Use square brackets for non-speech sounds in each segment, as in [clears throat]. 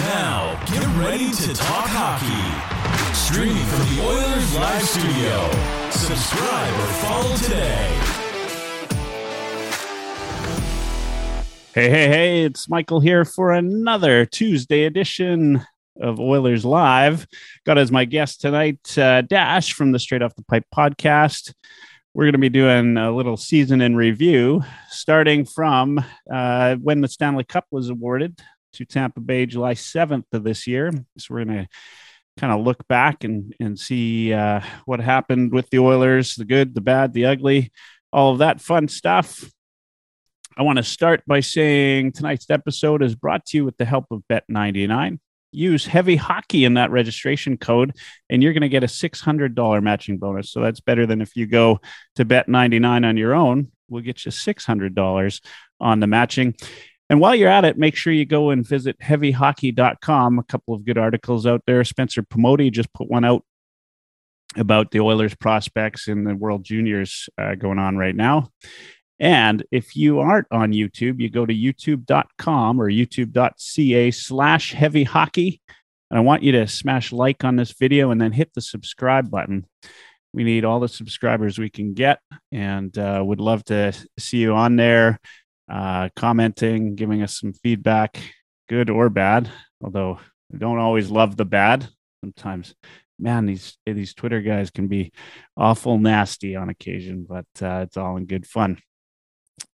Now, get ready to talk hockey. Streaming from the Oilers Live Studio. Subscribe or follow today. Hey, hey, hey, it's Michael here for another Tuesday edition of Oilers Live. Got as my guest tonight, uh, Dash from the Straight Off the Pipe podcast. We're going to be doing a little season in review, starting from uh, when the Stanley Cup was awarded to Tampa Bay July 7th of this year. So we're going to kind of look back and, and see uh, what happened with the Oilers the good, the bad, the ugly, all of that fun stuff. I want to start by saying tonight's episode is brought to you with the help of Bet99 use heavy hockey in that registration code and you're going to get a $600 matching bonus so that's better than if you go to bet 99 on your own we'll get you $600 on the matching and while you're at it make sure you go and visit heavyhockey.com a couple of good articles out there. Spencer pomodi just put one out about the oilers prospects in the world juniors uh, going on right now. And if you aren't on YouTube, you go to youtube.com or youtube.ca slash heavy hockey. And I want you to smash like on this video and then hit the subscribe button. We need all the subscribers we can get. And uh, would love to see you on there, uh, commenting, giving us some feedback, good or bad. Although I don't always love the bad. Sometimes man, these these Twitter guys can be awful nasty on occasion, but uh, it's all in good fun.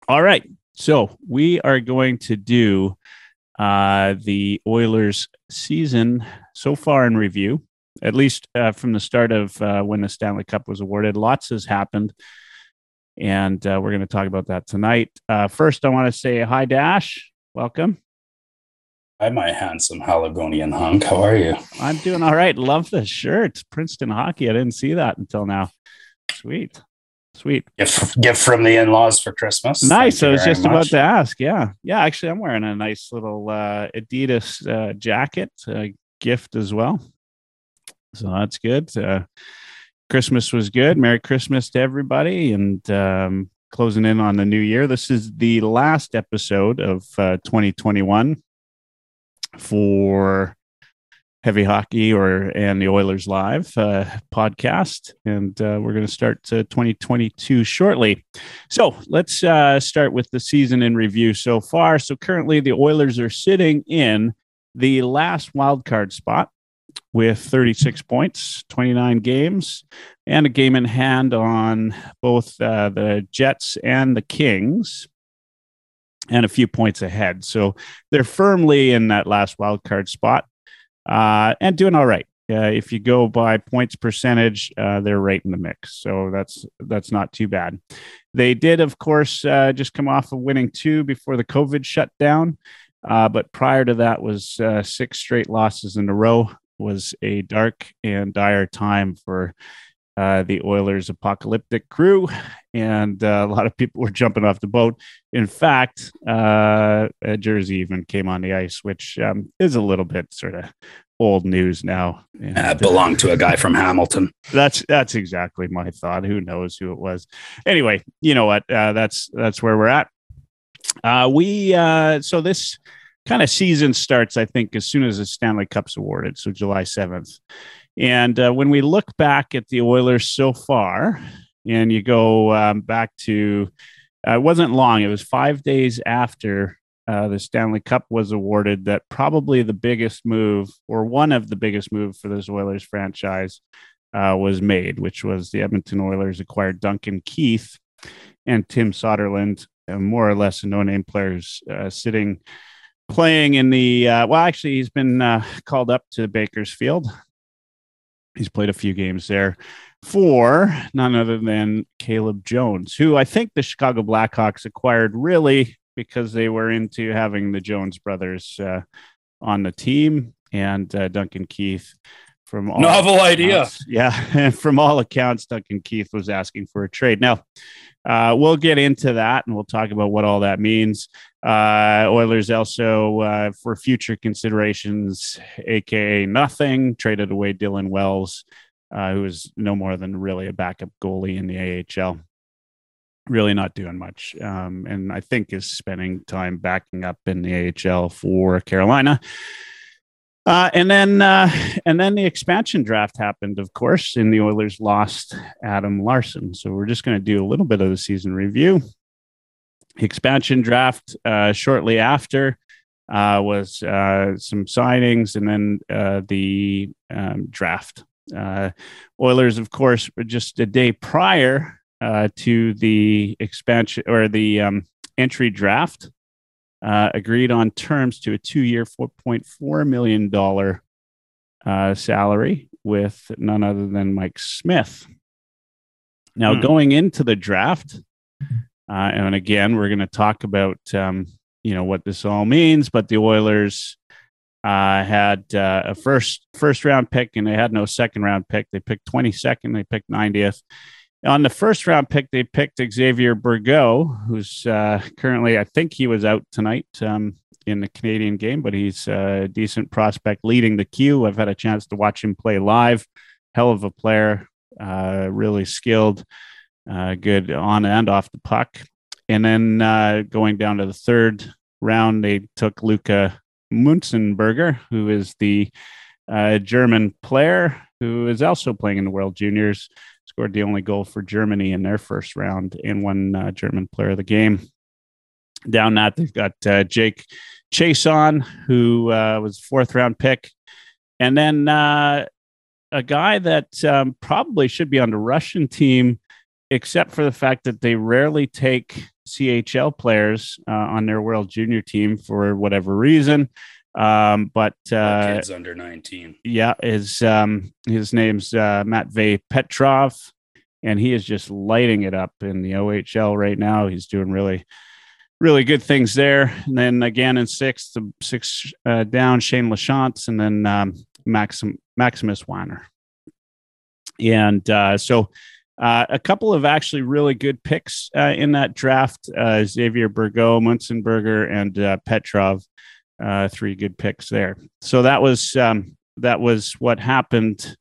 All right. So we are going to do uh, the Oilers season so far in review, at least uh, from the start of uh, when the Stanley Cup was awarded. Lots has happened. And uh, we're going to talk about that tonight. Uh, first, I want to say hi, Dash. Welcome. Hi, my handsome Haligonian hunk. How are you? I'm doing all right. Love the shirt. Princeton hockey. I didn't see that until now. Sweet. Sweet. Gift, gift from the in laws for Christmas. Nice. I was just much. about to ask. Yeah. Yeah. Actually, I'm wearing a nice little uh, Adidas uh, jacket uh, gift as well. So that's good. Christmas was good. Merry Christmas to everybody. And um, closing in on the new year. This is the last episode of uh, 2021 for heavy hockey or and the Oilers Live uh, podcast, and uh, we're going to start uh, 2022 shortly. So let's uh, start with the season in review so far. So currently, the Oilers are sitting in the last wild card spot with 36 points, 29 games, and a game in hand on both uh, the Jets and the Kings and a few points ahead. So they're firmly in that last wild card spot uh, and doing all right. Uh, if you go by points percentage, uh, they're right in the mix, so that's that's not too bad. They did, of course, uh, just come off of winning two before the COVID shutdown, uh, but prior to that was uh, six straight losses in a row. Was a dark and dire time for uh, the Oilers' apocalyptic crew, and uh, a lot of people were jumping off the boat. In fact, uh, Jersey even came on the ice, which um, is a little bit sort of old news now. And, uh, belonged to a guy from Hamilton. That's that's exactly my thought. Who knows who it was? Anyway, you know what? Uh, that's that's where we're at. Uh, we uh, so this kind of season starts, I think, as soon as the Stanley Cup's awarded, so July seventh. And uh, when we look back at the Oilers so far, and you go um, back to, uh, it wasn't long, it was five days after uh, the Stanley Cup was awarded that probably the biggest move, or one of the biggest moves for this Oilers franchise, uh, was made, which was the Edmonton Oilers acquired Duncan Keith and Tim Soderlund, more or less no name players uh, sitting playing in the uh, well actually he's been uh, called up to bakersfield He's played a few games there for none other than Caleb Jones, who I think the Chicago Blackhawks acquired really because they were into having the Jones brothers uh, on the team and uh, Duncan Keith from all novel idea. Yeah, and [laughs] from all accounts, Duncan Keith was asking for a trade. Now, uh, we'll get into that and we'll talk about what all that means. Uh, Oilers also, uh, for future considerations, aka nothing, traded away Dylan Wells, uh, who is no more than really a backup goalie in the AHL. Really not doing much, um, and I think is spending time backing up in the AHL for Carolina. Uh, and then, uh, and then the expansion draft happened, of course, and the Oilers lost Adam Larson. So we're just going to do a little bit of the season review. Expansion draft uh, shortly after uh, was uh, some signings, and then uh, the um, draft. Oilers, of course, were just a day prior to the expansion or the um, entry draft uh, agreed on terms to a two year, $4.4 million uh, salary with none other than Mike Smith. Now, hmm. going into the draft, uh, and again, we're going to talk about um, you know what this all means, but the Oilers uh, had uh, a first first round pick and they had no second round pick. They picked 22nd, they picked 90th, on the first round pick, they picked Xavier Bourgault, who's uh, currently, I think he was out tonight um, in the Canadian game, but he's a decent prospect leading the queue. I've had a chance to watch him play live. Hell of a player, uh, really skilled, uh, good on and off the puck. And then uh, going down to the third round, they took Luca Munzenberger, who is the uh, German player who is also playing in the World Juniors scored the only goal for Germany in their first round and one uh, German player of the game. Down that, they've got uh, Jake Chiasson, who uh, was fourth round pick. And then uh, a guy that um, probably should be on the Russian team, except for the fact that they rarely take CHL players uh, on their World Junior team for whatever reason. Um, but uh, kids under 19. Yeah, his um, his name's uh, Matvey Petrov, and he is just lighting it up in the OHL right now. He's doing really, really good things there. And then again in sixth, six uh, down, Shane Lachance, and then um, Maxim, Maximus Weiner. And uh, so uh, a couple of actually really good picks uh, in that draft uh, Xavier Bourgault, Munzenberger, and uh, Petrov uh, three good picks there. So that was um, that was what happened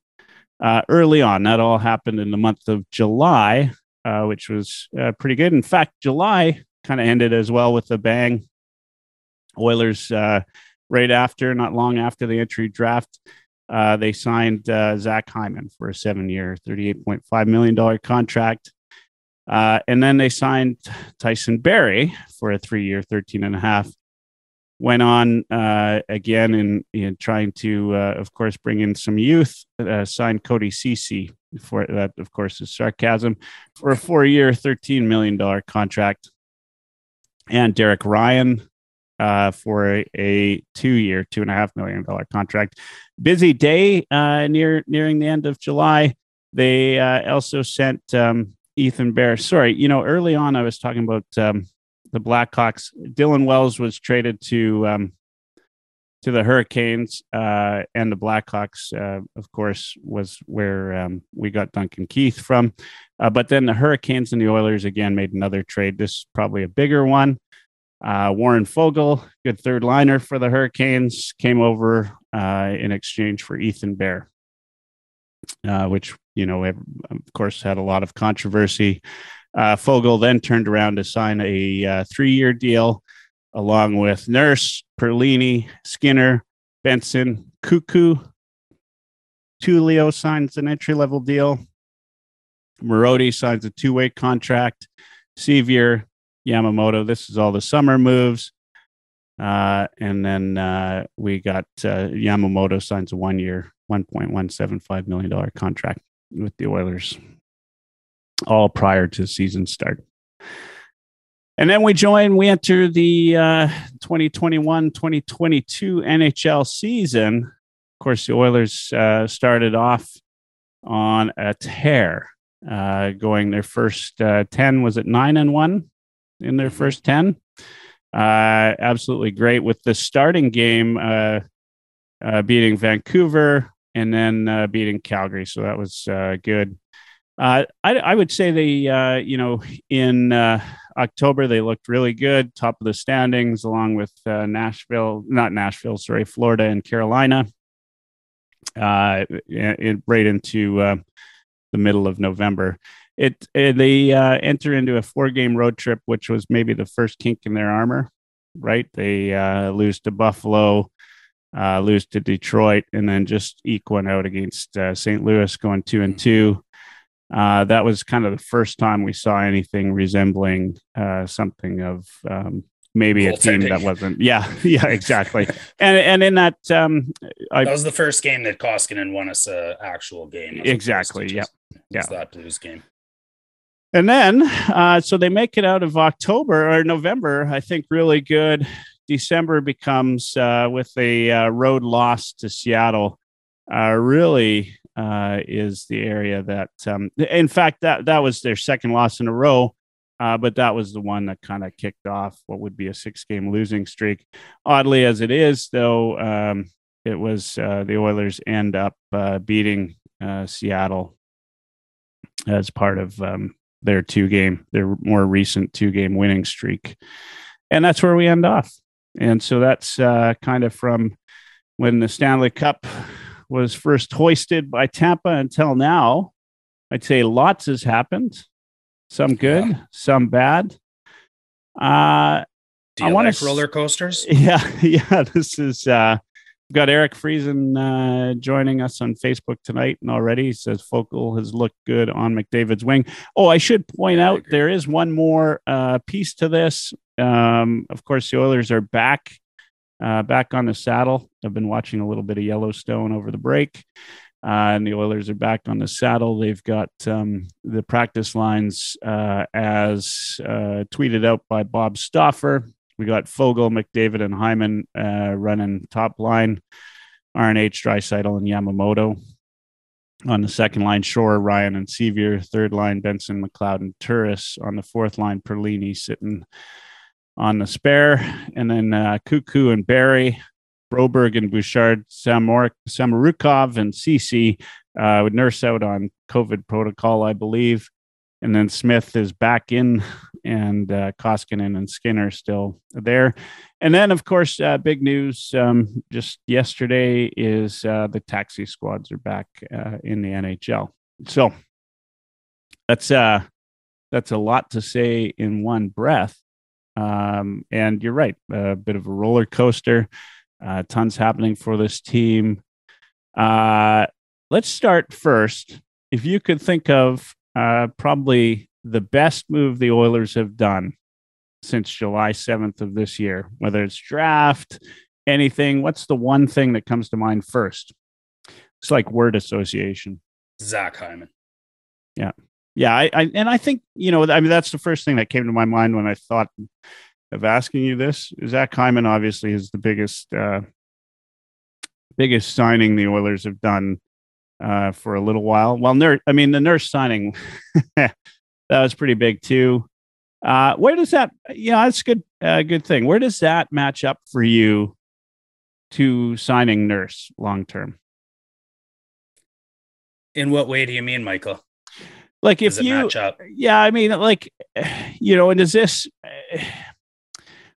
uh, early on. That all happened in the month of July, uh, which was uh, pretty good. In fact, July kind of ended as well with a bang. Oilers uh, right after, not long after the entry draft. Uh, they signed Zach Hyman for a seven-year, $38.5 million contract. and then they signed Tyson Barrie for a three-year, 13 and a half went on uh, again in, in, trying to, uh, of course, bring in some youth. Uh, signed Cody Ceci for that, of course, is sarcasm for a four-year, thirteen million dollar contract, and Derek Ryan uh, for a, a, two-year, two and a half million dollar contract. Busy day uh, near nearing the end of July. They uh, also sent um, Ethan Bear. Sorry, you know, early on I was talking about. Um, the Blackhawks. Dylan Wells was traded to um, to the Hurricanes, uh, and the Blackhawks, uh, of course, was where um, we got Duncan Keith from. Uh, but then the Hurricanes and the Oilers again made another trade. This is probably a bigger one. Uh, Warren Foegele, good third liner for the Hurricanes, came over uh, in exchange for Ethan Bear, uh, which you know, of course, had a lot of controversy uh, Foegele then turned around to sign a uh, three year deal along with Nurse, Perlini, Skinner, Benson, Koekkoek. Tullio signs an entry level deal. Marody signs a two way contract. Sevier, Yamamoto. This is all the summer moves. Uh, and then uh, we got uh, Yamamoto signs a one year, $1.175 million contract with the Oilers all prior to season start. And then we join, we enter the uh, 2021 2022 NHL season. Of course, the Oilers uh, started off on a tear, uh, going their first uh, 10, was it nine and one in their first 10? Uh, absolutely great with the starting game uh, beating Vancouver and then beating Calgary. So that was good. Uh, I, I, would say they, uh, you know, in uh, October they looked really good, top of the standings, along with uh, Nashville, not Nashville, sorry, Florida and Carolina. Uh, it, right into uh, the middle of November. It, it they enter into a four-game road trip, which was maybe the first kink in their armor. Right, they lose to Buffalo, uh, lose to Detroit, and then just eke one out against uh, St. Louis, going two and two. Uh, that was kind of the first time we saw anything resembling uh, something of um, maybe a team that wasn't. Yeah, [laughs] yeah, exactly. [laughs] and and in that, um, I, that was the first game that Koskinen won us a actual game. Exactly. Yeah. Yeah. That Blues game. And then, uh, so they make it out of October or November, I think, really good. December becomes uh, with a uh, road loss to Seattle. Uh, really uh, is the area that, um, in fact, that that was their second loss in a row. Uh, but that was the one that kind of kicked off what would be a six-game losing streak. Oddly as it is, though, um, it was uh, the Oilers end up beating Seattle as part of um, their two-game, their more recent two-game winning streak, and that's where we end off. And so that's uh, kind of from when the Stanley Cup was first hoisted by Tampa until now. I'd say lots has happened, some good, yeah. some bad. Uh, Do you I want like roller coasters? [laughs] Yeah, yeah. This is uh, We've got Eric Friesen uh, joining us on Facebook tonight, and already he says Foegele has looked good on McDavid's wing. Oh, I should point out there is one more uh, piece to this. Um, of course, the Oilers are back, uh, back on the saddle. I've been watching a little bit of Yellowstone over the break, uh, and the Oilers are back on the saddle. They've got um, the practice lines uh, as uh, tweeted out by Bob Stauffer we got Foegele, McDavid, and Hyman uh, running top line. RNH, Draisaitl, and Yamamoto. On the second line, Shore, Ryan, and Sevier. Third line, Benson, McLeod, and Turris. On the fourth line, Perlini sitting on the spare. And then uh, Koekkoek and Barrie, Broberg and Bouchard, Samor- Samorukov, and Ceci uh, with Nurse out on COVID protocol, I believe. And then Smith is back in and uh, Koskinen and Skinner still there. And then, of course, uh, big news um, just yesterday is uh, the taxi squads are back uh, in the NHL. So that's uh, that's a lot to say in one breath. Um, and you're right, a bit of a roller coaster. Uh, tons happening for this team. Uh, let's start first. If you could think of uh, probably the best move the Oilers have done since July 7th of this year, whether it's draft, anything. What's the one thing that comes to mind first? It's like word association. Zach Hyman. Yeah. Yeah. I, I, and I think, you know, I mean, that's the first thing that came to my mind when I thought of asking you this. Zach Hyman obviously is the biggest, uh, biggest signing the Oilers have done uh, for a little while. Well, nurse, I mean, the nurse signing [laughs] that was pretty big too. Uh, where does that? Yeah, that's a good. Uh, good thing. Where does that match up for you to signing Nurse long term? In what way do you mean, Michael? Like if you, yeah, I mean, like you know, and is this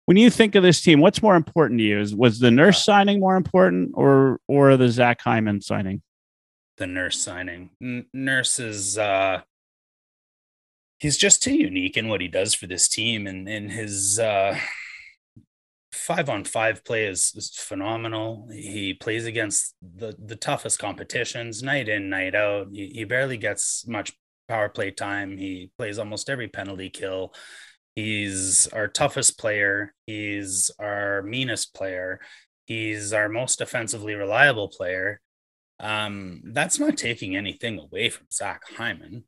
when you think of this team, what's more important to you? Is was the Nurse uh, signing more important, or or the Zach Hyman signing? The Nurse signing. N- nurse is uh, he's just too unique in what he does for this team and and his uh, five on five play is, is phenomenal he plays against the the toughest competitions night in night out he, he barely gets much power play time. He plays almost every penalty kill. He's our toughest player. He's our meanest player. He's our most offensively reliable player. Um, that's not taking anything away from Zach Hyman.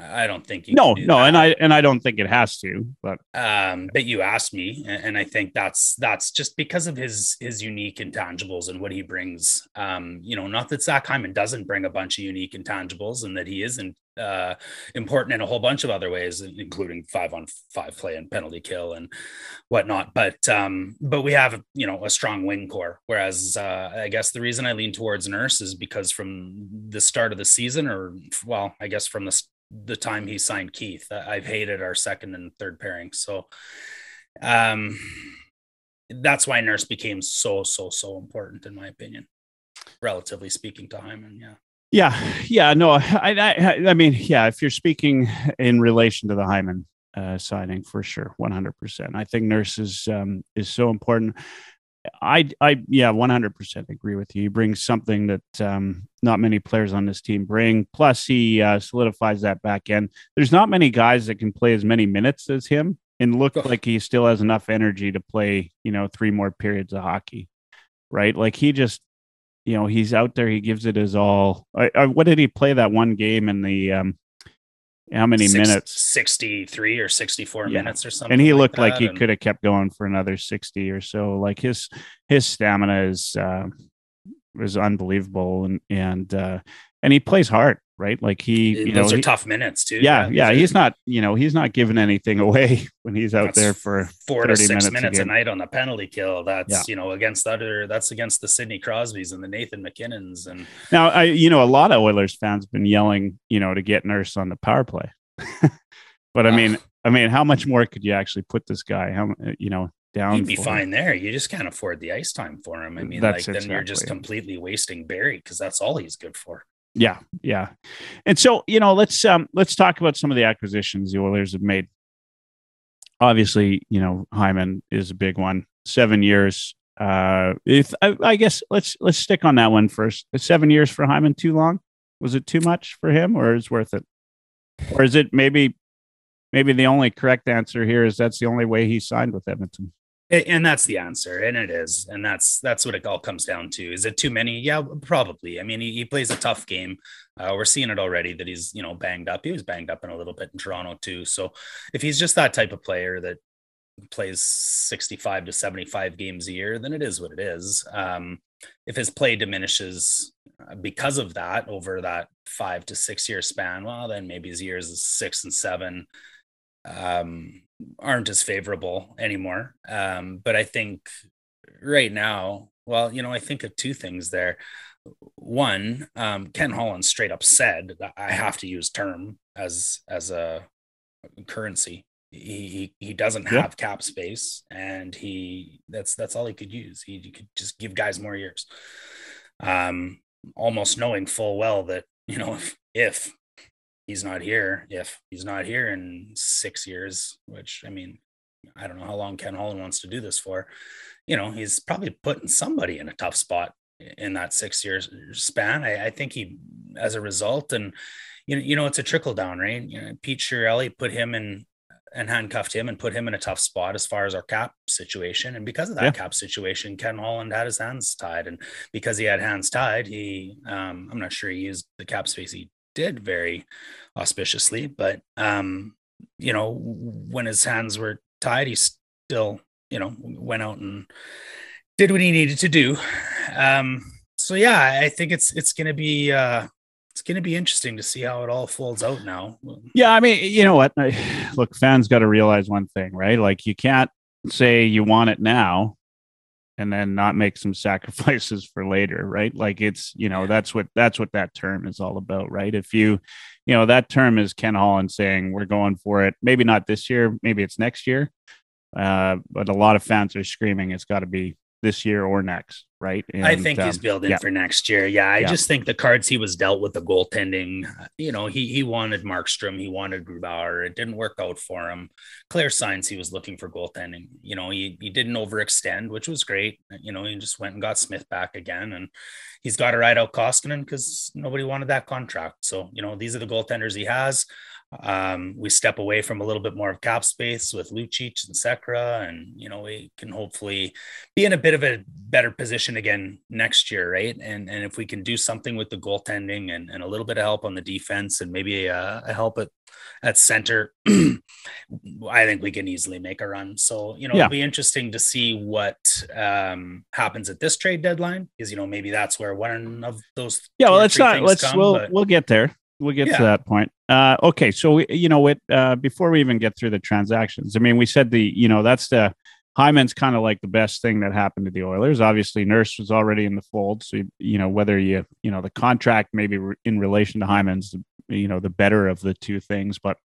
I don't think no, no, that. and I and I don't think it has to. But um, but you asked me, and I think that's that's just because of his his unique intangibles and what he brings. Um, you know, not that Zach Hyman doesn't bring a bunch of unique intangibles, and that he isn't uh, important in a whole bunch of other ways, including five on five play and penalty kill and whatnot. But um, but we have you know a strong wing core. Whereas uh, I guess the reason I lean towards Nurse is because from the start of the season, or well, I guess from the the time he signed Keith. I've hated our second and third pairing. So um that's why Nurse became so, so, so important in my opinion, relatively speaking to Hyman. Yeah. Yeah. Yeah. No, I, I, I mean, yeah, if you're speaking in relation to the Hyman uh, signing for sure, 100%. I think Nurse is, um, is so important. I, I, yeah, 100% agree with you. He brings something that um, not many players on this team bring. Plus, he uh, solidifies that back end. There's not many guys that can play as many minutes as him and look like he still has enough energy to play, you know, three more periods of hockey, right? Like he just, you know, he's out there, he gives it his all. I, I, what did he play that one game in the, um, how many Six, minutes? 63 or 64 yeah. minutes or something. And he like looked that. like he and... could have kept going for another 60 or so. Like his his stamina is uh is unbelievable and and uh and he plays hard right? Like he, you those know, are he, tough minutes too. Yeah, yeah. He's not, you know, he's not giving anything [laughs] away when he's out that's there for four to six minutes, minutes a, night on the penalty kill. That's yeah. you know against other. That's against the Sidney Crosbys and the Nathan MacKinnons. And now, I, you know, a lot of Oilers fans been yelling, you know, to get Nurse on the power play. [laughs] but I mean, I mean, how much more could you actually put this guy? How uh, you know? Down He'd be fine him? there. You just can't afford the ice time for him. I mean, that's like then you're just completely wasting Barrie because that's all he's good for. Yeah, yeah. And so, you know, let's um let's talk about some of the acquisitions the Oilers have made. Obviously, you know, Hyman is a big one. Seven years. Uh if I, I guess let's let's stick on that one first. Is seven years for Hyman too long? Was it too much for him or is worth it? Or is it maybe maybe the only correct answer here is that's the only way he signed with Edmonton? And that's the answer and it is and that's that's what it all comes down to. Is it too many? Yeah probably. I mean he, he plays a tough game. Uh, we're seeing it already that he's you know banged up. He was banged up in a little bit in toronto too. So if he's just that type of player that plays 65 to 75 games a year then it is what it is. Um, if his play diminishes uh, because of that over that five to six year span well then maybe his years is six and seven. Um, aren't as favorable anymore. Um, but I think right now, well, you know, I think of two things there. One, um, Ken Holland straight up said that I have to use term as as a currency. He he, he doesn't have cap space, and he that's that's all he could use. He, he could just give guys more years. Um, almost knowing full well that you know if if he's not here, if he's not here in six years, which I mean, I don't know how long Ken Holland wants to do this for, you know, he's probably putting somebody in a tough spot in that six years span. I, I think he, as a result, and you know, you know, it's a trickle down, right? You know, Pete Chiarelli put him in and handcuffed him and put him in a tough spot as far as our cap situation. And because of that yeah. cap situation, Ken Holland had his hands tied. And because he had hands tied, he, um, I'm not sure he used the cap space he did very auspiciously. But um, you know, when his hands were tied, he still, you know, went out and did what he needed to do. Um, so yeah, I think it's it's gonna be uh it's going to be interesting to see how it all folds out now. Yeah, I mean, you know what? Look, fans got to realize one thing, right? Like you can't say you want it now and then not make some sacrifices for later right? Like it's you know that's what that's what that term is all about right? If you you know that term is ken holland saying we're going for it. Maybe not this year maybe it's next year uh, but a lot of fans are screaming it's got to be this year or next, right? And, I think um, he's building yeah. for next year. Yeah, I yeah. just think the cards he was dealt with the goaltending. You know, he he wanted Markstrom, he wanted Grubauer. It didn't work out for him. Clear signs he was looking for goaltending. You know, he he didn't overextend, which was great. You know, he just went and got Smith back again, and he's got to ride out Koskinen because nobody wanted that contract. So you know, these are the goaltenders he has. Um, we step away from a little bit more of cap space with Lucic and Sekera, and you know we can hopefully be in a bit of a better position again next year, right? And and if we can do something with the goaltending and, and a little bit of help on the defense and maybe a, a help at at center, [clears throat] I think we can easily make a run. So you know yeah. it'll be interesting to see what um, happens at this trade deadline, because you know maybe that's where one of those yeah. Well, let's not let's come, we'll but... we'll get there we'll get yeah. to that point. Uh, okay, so we, you know, it uh, before we even get through the transactions, I mean, we said the you know that's the Hyman's kind of like the best thing that happened to the Oilers. Obviously, Nurse was already in the fold, so you know whether you you know the contract maybe re- in relation to Hyman's, you know, the better of the two things, but.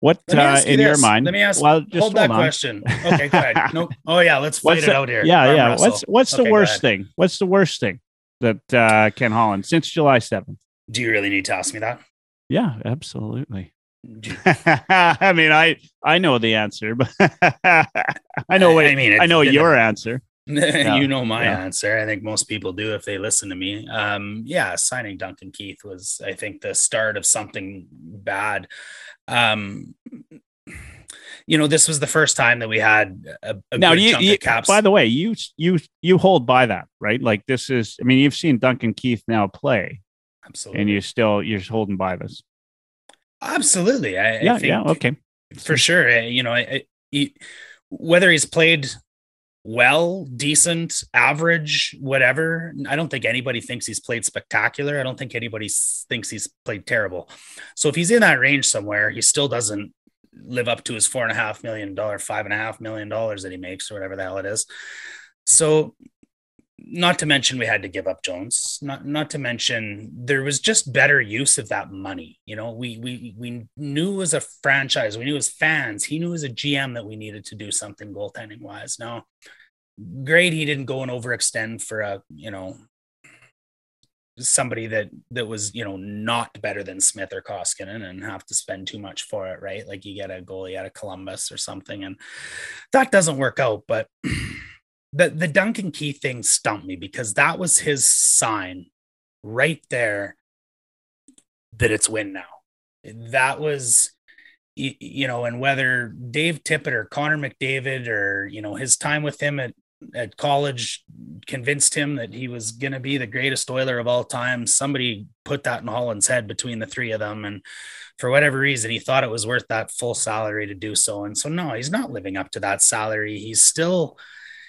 What uh, in your mind? Let me ask. Well, just hold, hold that on. question. Okay, go ahead. [laughs] no. Oh yeah, let's fight what's it the, out here. Yeah, Arm yeah. What's what's okay, the worst thing? What's the worst thing that uh, Ken Holland since July seventh? Do you really need to ask me that? Yeah, absolutely. [laughs] I mean, I I know the answer, but [laughs] I know what I mean. I know your answer. [laughs] you know my yeah. answer. I think most people do if they listen to me. Um, yeah, signing Duncan Keith was, I think, the start of something bad. Um, you know, this was the first time that we had a, a now you, chunk you of caps. by the way you you you hold by that right like this is i mean you've seen duncan keith now play Absolutely, and you're still you're just holding by this absolutely. I, yeah I think yeah okay for sure. uh, You know, I, I, he, whether he's played well, decent, average, whatever, I don't think anybody thinks he's played spectacular. I don't think anybody thinks he's played terrible. So if he's in that range somewhere, he still doesn't live up to his four and a half million dollar, five and a half million dollars that he makes, or whatever the hell it is. So not to mention we had to give up Jones. Not not to mention there was just better use of that money. You know, we we we knew as a franchise, we knew as fans, he knew as a GM that we needed to do something goaltending wise. Now, great he didn't go and overextend for a you know somebody that that was you know not better than Smith or Koskinen and have to spend too much for it, right? Like you get a goalie out of Columbus or something, and that doesn't work out. But [clears throat] the the Duncan Keith thing stumped me because that was his sign right there that it's win now. That was you know, and whether Dave Tippett or Connor McDavid or you know his time with him at at college convinced him that he was going to be the greatest Oiler of all time. Somebody put that in Holland's head between the three of them, and for whatever reason, he thought it was worth that full salary to do so. And so, no, he's not living up to that salary. He's still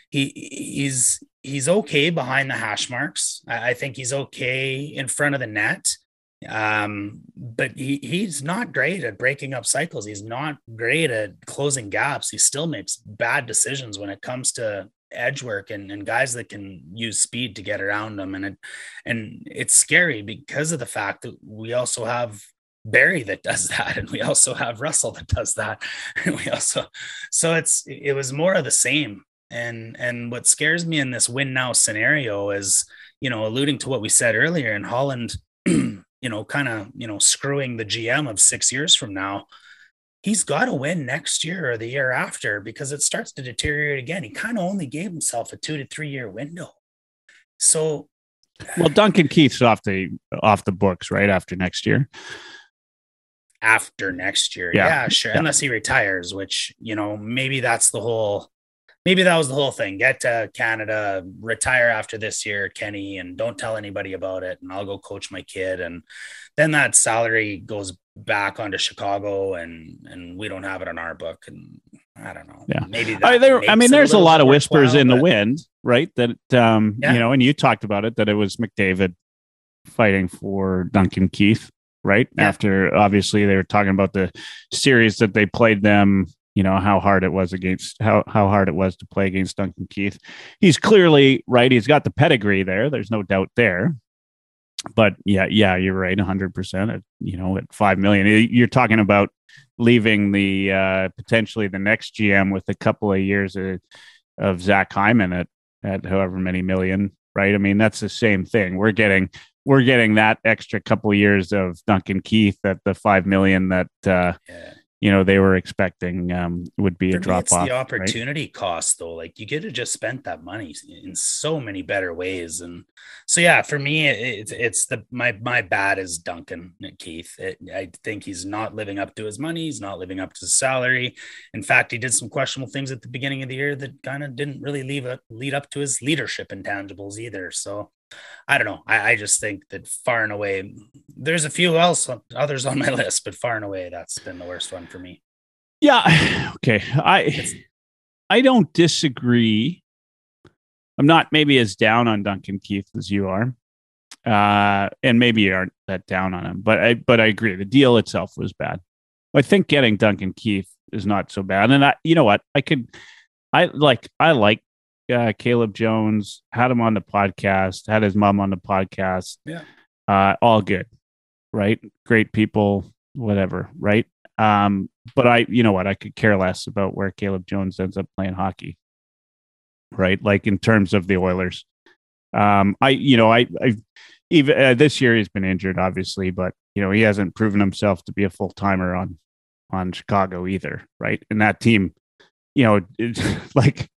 he he's he's okay behind the hash marks. I, I think he's okay in front of the net. Um, but he he's not great at breaking up cycles. He's not great at closing gaps. He still makes bad decisions when it comes to edge work and, and guys that can use speed to get around them. And it, and it's scary because of the fact that we also have Barrie that does [laughs] that, and we also have Russell that does that, [laughs] and we also so it's it was more of the same. And and what scares me in this win now scenario is you know alluding to what we said earlier in Holland, [clears throat] you know, kind of you know screwing the GM of six years from now. He's got to win next year or the year after because it starts to deteriorate again. He kind of only gave himself a two to three year window. So well duncan keith's off the off the books right after next year after next year. Yeah. Yeah, sure. Yeah. Unless he retires, which, you know, maybe that's the whole maybe that was the whole thing. Get to Canada, retire after this year, Kenny, and don't tell anybody about it. And I'll go coach my kid. And then that salary goes back onto Chicago and and we don't have it on our book. And I don't know. Yeah. Maybe I, there, I mean, there's a little lot of whispers in the wind, right? That um, Yeah. you know, and you talked about it that it was McDavid fighting for Duncan Keith, right? Yeah. After obviously they were talking about the series that they played them, you know, how hard it was against how how hard it was to play against Duncan Keith. He's clearly right. He's got the pedigree there. There's no doubt there. But yeah, yeah, you're right, 100. percent you know, at five million, you're talking about leaving the uh, potentially the next GM with a couple of years of, of Zach Hyman at at however many million, right? I mean, that's the same thing. We're getting we're getting that extra couple years of Duncan Keith at the five million that uh, Yeah. You know they were expecting um, would be For a drop it's off. the right? opportunity cost though. Like you could have just spent that money in so many better ways. And so yeah for me it, it's it's the my my bad is duncan keith. It, i think he's not living up to his money. He's not living up to his salary. In fact he did some questionable things at the beginning of the year that kind of didn't really leave a lead up to his leadership intangibles either. So I don't know. I, I just think that far and away, there's a few else others on my [laughs] list, but far and away, that's been the worst one for me. Yeah. [sighs] Okay. I [sighs] I don't disagree. I'm not maybe as down on Duncan Keith as you are. Uh, and maybe you aren't that down on him, but I but I agree. The deal itself was bad. I think getting Duncan Keith is not so bad. And I you know what? I could I like I like uh, Caleb Jones, had him on the podcast, had his mom on the podcast. Yeah. Uh, all good. Right? Great people, whatever, right? Um, but I, you know what, I could care less about where Caleb Jones ends up playing hockey. Right? Like in terms of the Oilers. Um, I, you know, I, I even uh, this year he's been injured, obviously, but you know, he hasn't proven himself to be a full timer on on Chicago either, right? And that team, you know, [laughs] like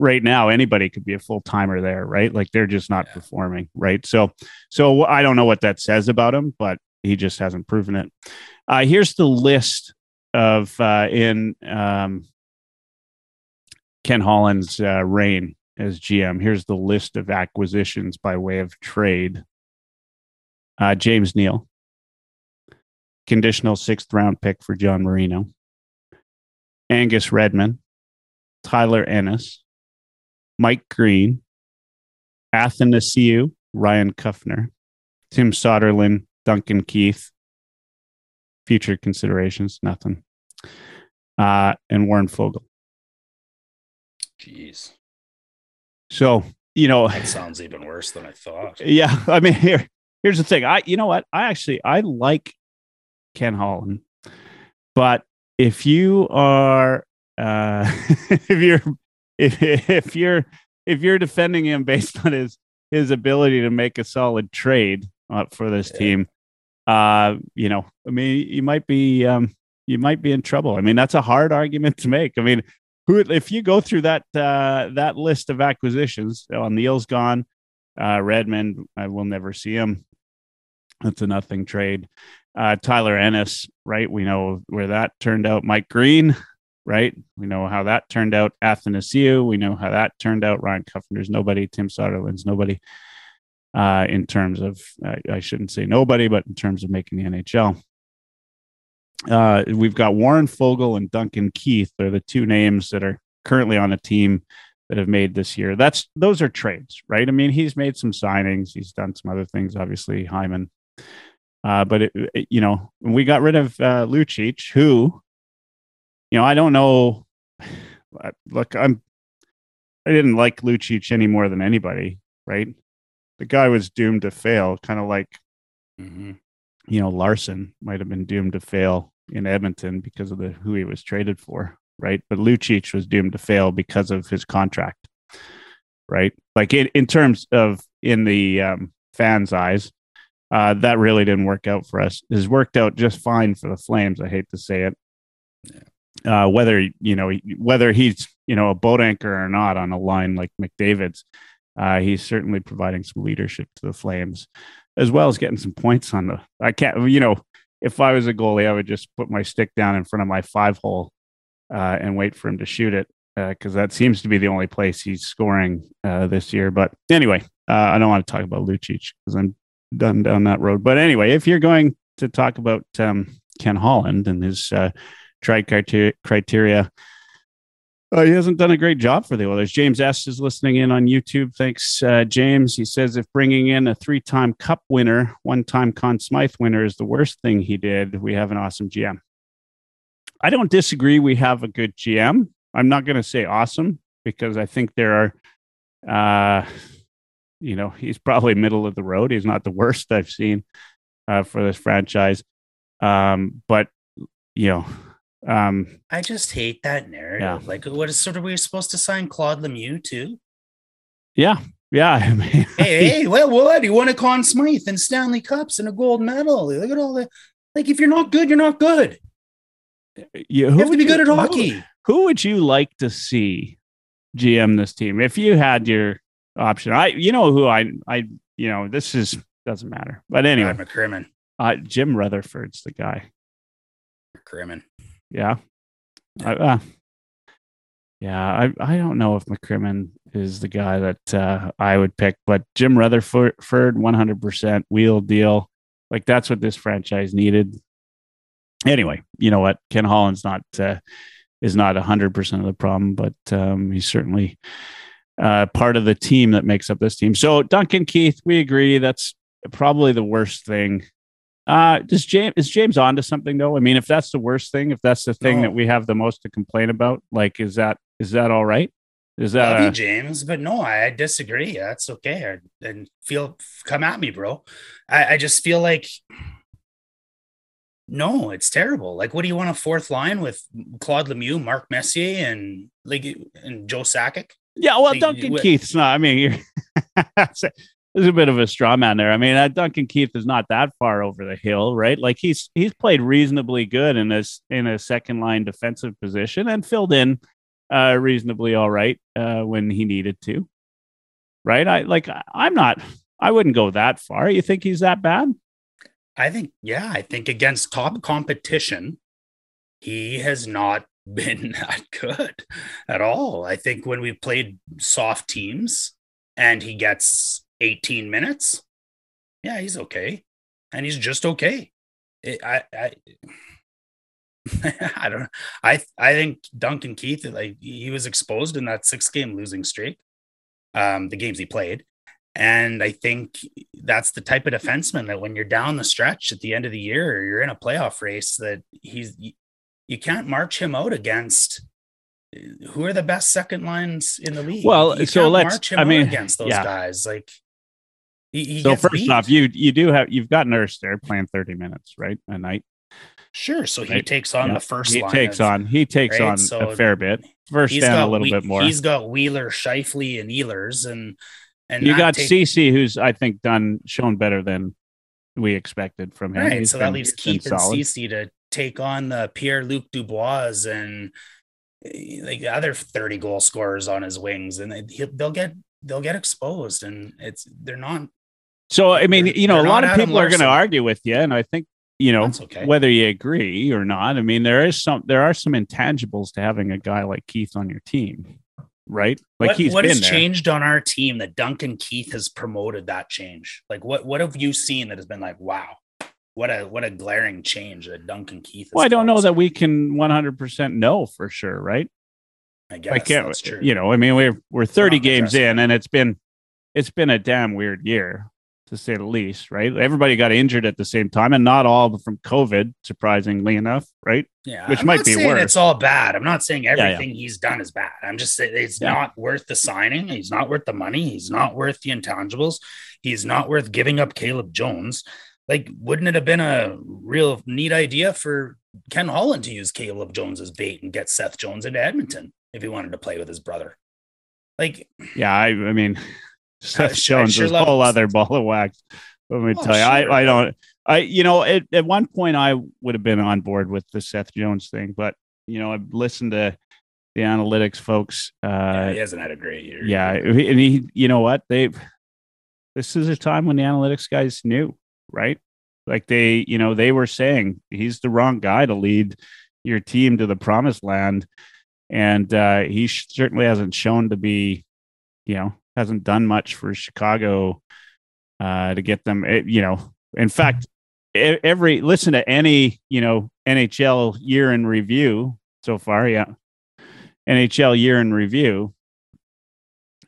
right now anybody could be a full timer there, right? Like they're just not Yeah. performing, right? So, so I don't know what that says about him, but he just hasn't proven it. Uh, here's the list of uh, in um, Ken Holland's uh, reign as GM. Here's the list of acquisitions by way of trade. Uh, James Neal, conditional sixth round pick for John Marino. Angus Redmond, Tyler Ennis, Mike Green, Athanasiu, Ryan Kuffner, Tim Soderlund, Duncan Keith. Future considerations, nothing. Uh, and Warren Foegele. Jeez, So, you know, that sounds even worse than I thought. [laughs] yeah, I mean, here, here's the thing. I, you know what? I actually, I like Ken Holland, but if you are, uh, [laughs] if you're, if, if you're, if you're defending him based on his his ability to make a solid trade uh, for this Yeah. team, uh, you know, I mean, you might be, um, you might be in trouble. I mean, that's a hard argument to make. I mean, who if you go through that uh, that list of acquisitions, oh, Neal's gone, uh, Redmond, I will never see him. That's a nothing trade. Uh, Tyler Ennis, right? We know where that turned out. Mike Green, right? We know how that turned out. Athanasiu, we know how that turned out. Ryan Kuffner's nobody. Tim Soderlund's nobody. Uh, in terms of, I I shouldn't say nobody, but in terms of making the NHL. Uh, we've got Warren Foegele and Duncan Keith. They're the two names that are currently on a team that have made this year. That's those are trades, right? I mean, he's made some signings. He's done some other things, obviously Hyman. Uh, but it, it- you know, we got rid of uh, Lucic, who, you know, I don't know. [sighs] Look, I'm. I didn't like Lucic any more than anybody, right? The guy was doomed to fail, kind of like Mhm. you know, Larson might have been doomed to fail in Edmonton because of the who he was traded for, right? But Lucic was doomed to fail because of his contract, right? Like in, in terms of in the um, fans' eyes, uh, that really didn't work out for us. It has worked out just fine for the Flames. I hate to say it. Uh, whether you know whether he's you know a boat anchor or not on a line like McDavid's, uh, he's certainly providing some leadership to the Flames as well as getting some points on the. I can't, you know, if I was a goalie, I would just put my stick down in front of my five hole uh, and wait for him to shoot it because that seems to be the only place he's scoring uh, this year. But anyway, uh, I don't want to talk about Lucic because I'm done down that road. But anyway, if you're going to talk about um, Ken Holland and his tri criteria. Uh, he hasn't done a great job for the Oilers. James S is listening in on YouTube. Thanks, uh, James. He says if bringing in a three-time Cup winner, one-time Conn Smythe winner is the worst thing he did, we have an awesome GM. I don't disagree. We have a good GM. I'm not going to say awesome because I think there are, uh, you know, he's probably middle of the road. He's not the worst I've seen uh, for this franchise. Um, but you know, um, I just hate that narrative. Yeah. Like, what is sort of we are supposed to sign Claude Lemieux too? yeah, yeah. I [laughs] mean, Hey, hey, well, what? He won a Conn Smythe and Stanley Cups and a gold medal. Look at all that. Like, if you're not good, you're not good. you, You who have to would be good at hockey. Who would you like to see GM this team if you had your option? I, you know, who I, I, you know, this is doesn't matter. But anyway, Brad McCrimmon. uh, Jim Rutherford's the guy. McCrimmon. Yeah. I, uh, yeah, I, I don't know if McCrimmon is the guy that uh, I would pick, but Jim Rutherford, 100% wheel deal. Like that's what this franchise needed. Anyway, you know what? Ken Holland's not uh, is not 100% of the problem, but um, he's certainly uh, part of the team that makes up this team. So Duncan Keith, we agree that's probably the worst thing uh, does James is James on to something though? I mean, if that's the worst thing, if that's the thing No. that we have the most to complain about, like, is that is that all right? Is Love that you, James, but no, I, I disagree. That's okay. I, and feel come at me, bro. I, I just feel like no, it's terrible. Like, what do you want a fourth line with Claude Lemieux, Mark Messier, and like and Joe Sakic? yeah? Well, Like, Duncan Keith's not. I mean, you're, [laughs] [laughs] there's a bit of a straw man there. I mean, uh, Duncan Keith is not that far over the hill, right? Like he's he's played reasonably good in this in a second line defensive position and filled in uh, reasonably all right uh, when he needed to. Right? I like. I'm not. I wouldn't go that far. You think he's that bad? I think, yeah, I think against top competition, he has not [laughs] been that good at all. I think when we played soft teams and he gets 18 minutes, yeah, he's okay. And he's just okay. It, I, I, I [laughs] don't know. I I think Duncan Keith like he was exposed in that six game losing streak. Um, the games he played. And I think that's the type of defenseman that when you're down the stretch at the end of the year, or you're in a playoff race, that he's you can't march him out against who are the best second lines in the league. Well, you so let's. I mean, against those yeah. guys, like. He, he so first beat. off, you you do have you've got Nurse there playing thirty minutes, right, a night. Sure. So he right. takes on yeah. the first. He takes of, on. He takes right? on so a fair bit. First down a little we, bit more. He's got Wheeler, Scheifele, and Ehlers, and and you got take... Ceci, who's I think done shown better than we expected from him. Right. He's so been, that leaves Keith and Ceci to take on the Pierre Luc Dubois and eh, like other 30 goal scorers on his wings and they'll get they'll get exposed and it's they're not so i mean you know a lot of people are going to argue with you and i think you know okay. whether you agree or not i mean there is some there are some intangibles to having a guy like keith on your team right like what, he's what has there. changed on our team that duncan keith has promoted that change like what what have you seen that has been like wow what a what a glaring change that Duncan Keith. Well, I don't know that we can 100 percent know for sure, right? I guess I can't, that's true. You know, I mean, we're we're 30 games in, and it's been it's been a damn weird year to say the least, right? Everybody got injured at the same time, and not all from COVID, surprisingly enough, right? Yeah, which I'm might be worse. It's all bad. I'm not saying everything yeah, yeah. he's done is bad. I'm just saying it's yeah. not worth the signing. He's not worth the money. He's not worth the intangibles. He's not worth giving up Caleb Jones like wouldn't it have been a real neat idea for Ken Holland to use Caleb Jones as bait and get Seth Jones into Edmonton if he wanted to play with his brother? Like, yeah, I, I mean, Seth Jones sure is a whole other ball of wax. Let me oh, tell you, sure, I, I don't, I, you know, it, at one point I would have been on board with the Seth Jones thing, but you know, I've listened to the analytics folks. Uh, yeah, he hasn't had a great year. Yeah, and he, you know what, They've, this is a time when the analytics guys knew right? Like they, you know, they were saying he's the wrong guy to lead your team to the promised land. And uh, he certainly hasn't shown to be, you know, hasn't done much for Chicago uh, to get them, it, eh, you know, in fact, every listen to any, you know, NHL year in review so far. Yeah. NHL year in review.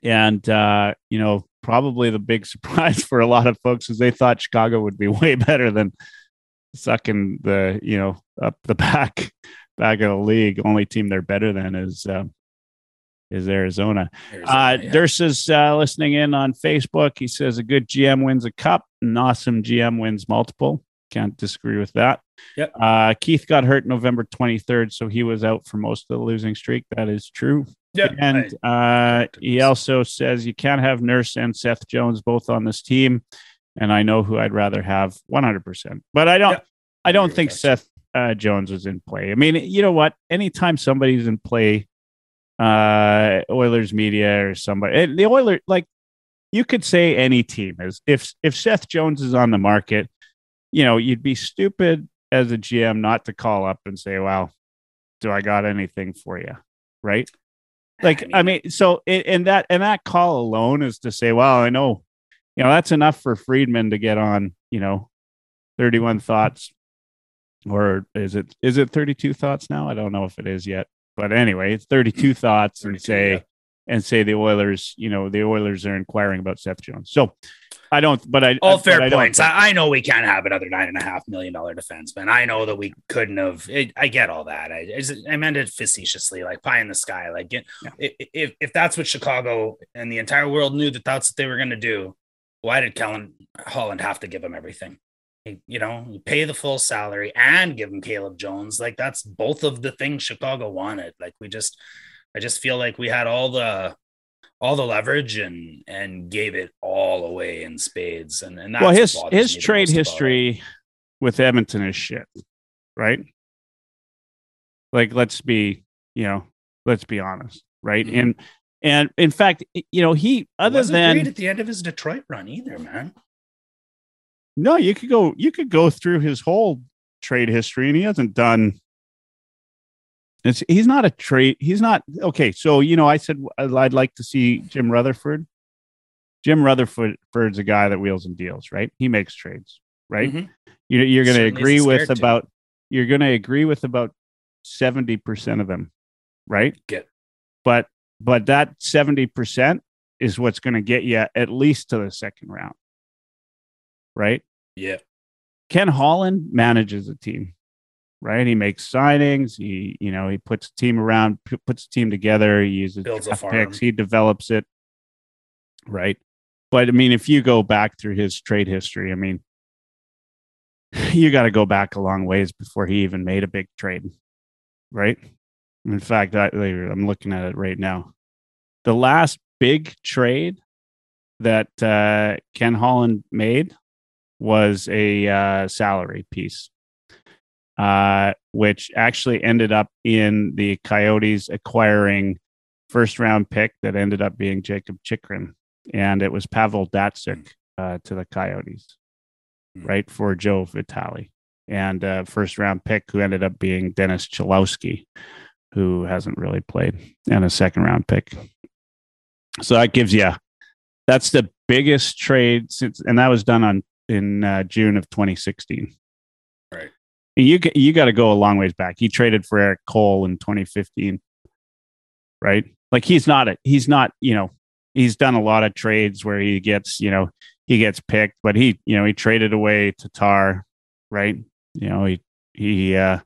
And, uh, you know, probably the big [laughs] surprise for a lot of folks is they thought Chicago would be [laughs] way better than sucking the you know up the [laughs] back back of the league. Only team they're better than is uh, is Arizona. Arizona uh, yeah. Durst is uh, listening in on Facebook. He says a good GM wins a cup, an awesome GM wins multiple. Can't disagree with that. Yep. Uh, Keith got hurt November 23rd, so he was out for most of the losing streak. That is true. Yeah. And uh, he also says you can't have Nurse and Seth Jones both on this team. And I know who I'd rather have 100%. But I don't, I don't think Seth uh, Jones was in play. I mean, you know what? Anytime somebody's in play, uh, Oilers media or somebody, the Oilers, like you could say any team is if, if Seth Jones is on the market, you know, you'd be stupid as a GM not to call up and say, well, do I got anything for you? Right. Like, I mean, I mean so in that and that call alone is to say, well, I know, you know, that's enough for Friedman to get on, you know, 31 thoughts or is it is it 32 thoughts now? I don't know if it is yet. But anyway, it's 32 [clears throat] thoughts 32, and say yeah. and say the Oilers, you know, the Oilers are inquiring about Seth Jones. So I don't, but I all I, fair points. I, I, know we can't have another nine and a half million dollar defenseman. I know that we couldn't have. It, I get all that. I, I meant it facetiously, like pie in the sky. Like yeah. if if that's what Chicago and the entire world knew that that's what they were going to do, why did Kellen Holland have to give him everything? You know, you pay the full salary and give him Caleb Jones. Like that's both of the things Chicago wanted. Like we just, I just feel like we had all the all the leverage and and gave it all away in spades. And and well, his his trade history with Edmonton is shit, right? Like, let's be, you know, Let's be honest, right? Mhm. And and in fact, you know, he other Wasn't than great at the end of his Detroit run either, man. No, you could go you could go through his whole trade history, and he hasn't done. It's he's not a trade. He's not okay. So you know, I said I'd like to see Jim Rutherford. Jim Rutherford's a guy that wheels and deals, right? He makes trades, right? Mhm. You, you're going to agree with to. about you're going to agree with about seventy percent of them, right? Get- But but that seventy percent is what's going to get you at least to the second round, right? Yeah. Ken Holland manages a team, right? He makes signings. He you know he puts a team around, p- puts a team together. He uses Builds draft picks. He develops it, right? But I mean, if you go back through his trade history, I mean, [sighs] you got to go back a long ways before he even made a big trade, right? In fact, I, I'm looking at it right now. The last big trade that uh, Ken Holland made was a uh, salary piece, uh, which actually ended up in the Coyotes acquiring first round pick that ended up being Jakob Chychrun, and it was Pavel Datsyuk uh, to the Coyotes, Hmm. right for Joe Vitale, and uh, first round pick who ended up being Dennis Cholowski, who hasn't really played, and a second round pick. So that gives you that's the biggest trade since, and that was done on in uh, June of 2016. Right. You you got to go a long ways back. He traded for Erik Cole in 2015, right? Like he's not a he's not you know he's done a lot of trades where he gets you know he gets picked, but he you know he traded away Tatar, right? You know he he uh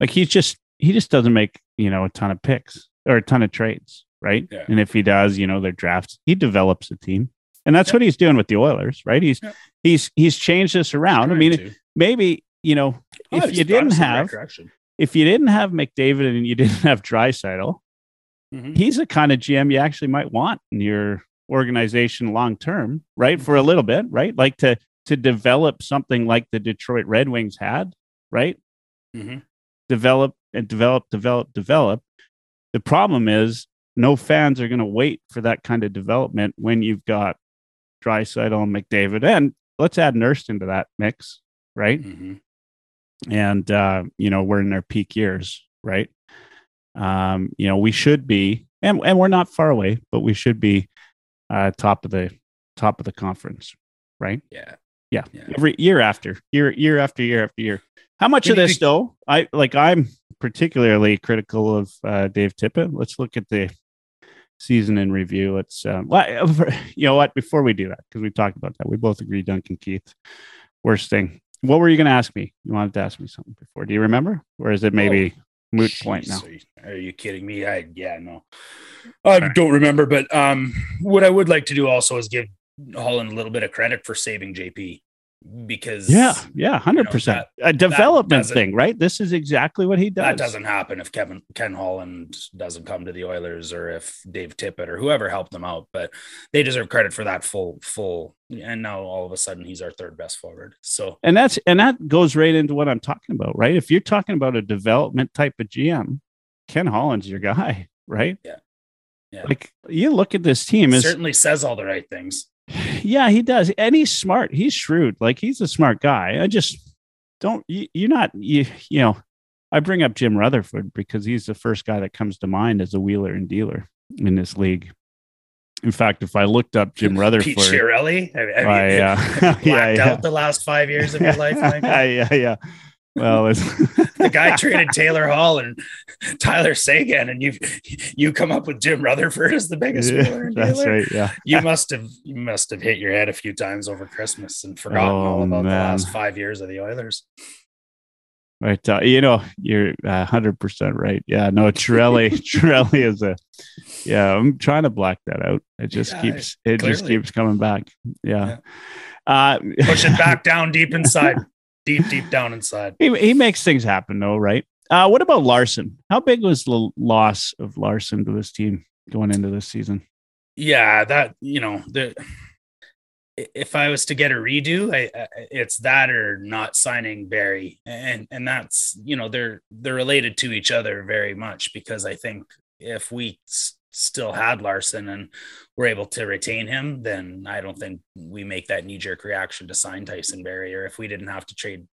like he's just he just doesn't make you know a ton of picks or a ton of trades, right? Yeah. And if he does, you know, their drafts, he develops a team. And that's Yeah. what he's doing with the Oilers, right? He's Yeah. he's he's changed this around. I mean, to. maybe, you know, Oh, if you didn't the right have if you didn't have McDavid and you [laughs] didn't have Draisaitl, Mhm. he's the kind of GM you actually might want in your organization long term, right? For a little bit, right? Like to to develop something like the Detroit Red Wings had, right? Mm-hmm. Develop and develop, develop, develop. The problem is no fans are going to wait for that kind of development when you've got Draisaitl and McDavid, and let's add Nurse into that mix, right? Mhm. and uh, you know we're in their peak years, right? Um, you know we should be, and and we're not far away, but we should be uh, top of the top of the conference, right? Yeah. Yeah, Yeah. every year after year, year after year after year. How much We of this to- though? I like. I'm particularly critical of uh, Dave Tippett. Let's look at the season in review. Let's, um, [laughs] you know what? Before we do that, because we talked about that, we both agree. Duncan Keith, worst thing. What were you going to ask me? You wanted to ask me something before. Do you remember, or is it maybe moot point now? Are you, kidding me? I yeah, no. I don't remember, but um what I would like to do also is give Holland a little bit of credit for saving JP because Yeah, yeah, hundred percent. A development thing, right? This is exactly what he does. that doesn't happen if Kevin Ken Holland doesn't come to the Oilers or if Dave Tippett or whoever helped them out. But they deserve credit for that full full. And now all of a sudden he's our third best forward. So and that's and that goes right into what I'm talking about, right? If you're talking about a development type of GM, Ken Holland's your guy, [laughs] right? Yeah. Yeah. Like you look at this team is certainly says all the right things. Yeah, he does. And he's smart. He's shrewd. Like he's a smart guy. I just don't you, you're not you you know, I bring up Jim Rutherford because he's the first guy that comes to mind as a wheeler and dealer in this league. In fact, if I looked up Jim Rutherford, Pete Chiarelli. Have, have I, you, uh, [laughs] [laughs] yeah, blacked yeah. out the last five years of your life, [laughs] Michael? yeah, yeah. Well, it's the guy traded Taylor Hall and Tyler Seguin, and you you come up with Jim Rutherford as the biggest Yeah, that's right. Yeah. You must have you must have hit your head a few times over Christmas and forgotten all Oh, about the last five years of the Oilers. Right. Uh, you know, you're uh, 100% right. Yeah. No, Trelli, [laughs] Trelli is a, yeah, I'm trying to black that out. It just Yeah, keeps, it just keeps coming back. Yeah. Uh, Push it back [laughs] down deep inside, deep deep down inside. he, he makes things happen though, right? Uh, what about Larsson? How big was the loss of Larsson to this team going into this season? Yeah, that you know the. If I was to get a redo, I, I it's that or not signing Barrie, and and that's you know they're they're related to each other very much because I think if we still had Larsson and were able to retain him, then I don't think we make that knee jerk reaction to sign Tyson Barrie. Or if we didn't have to trade,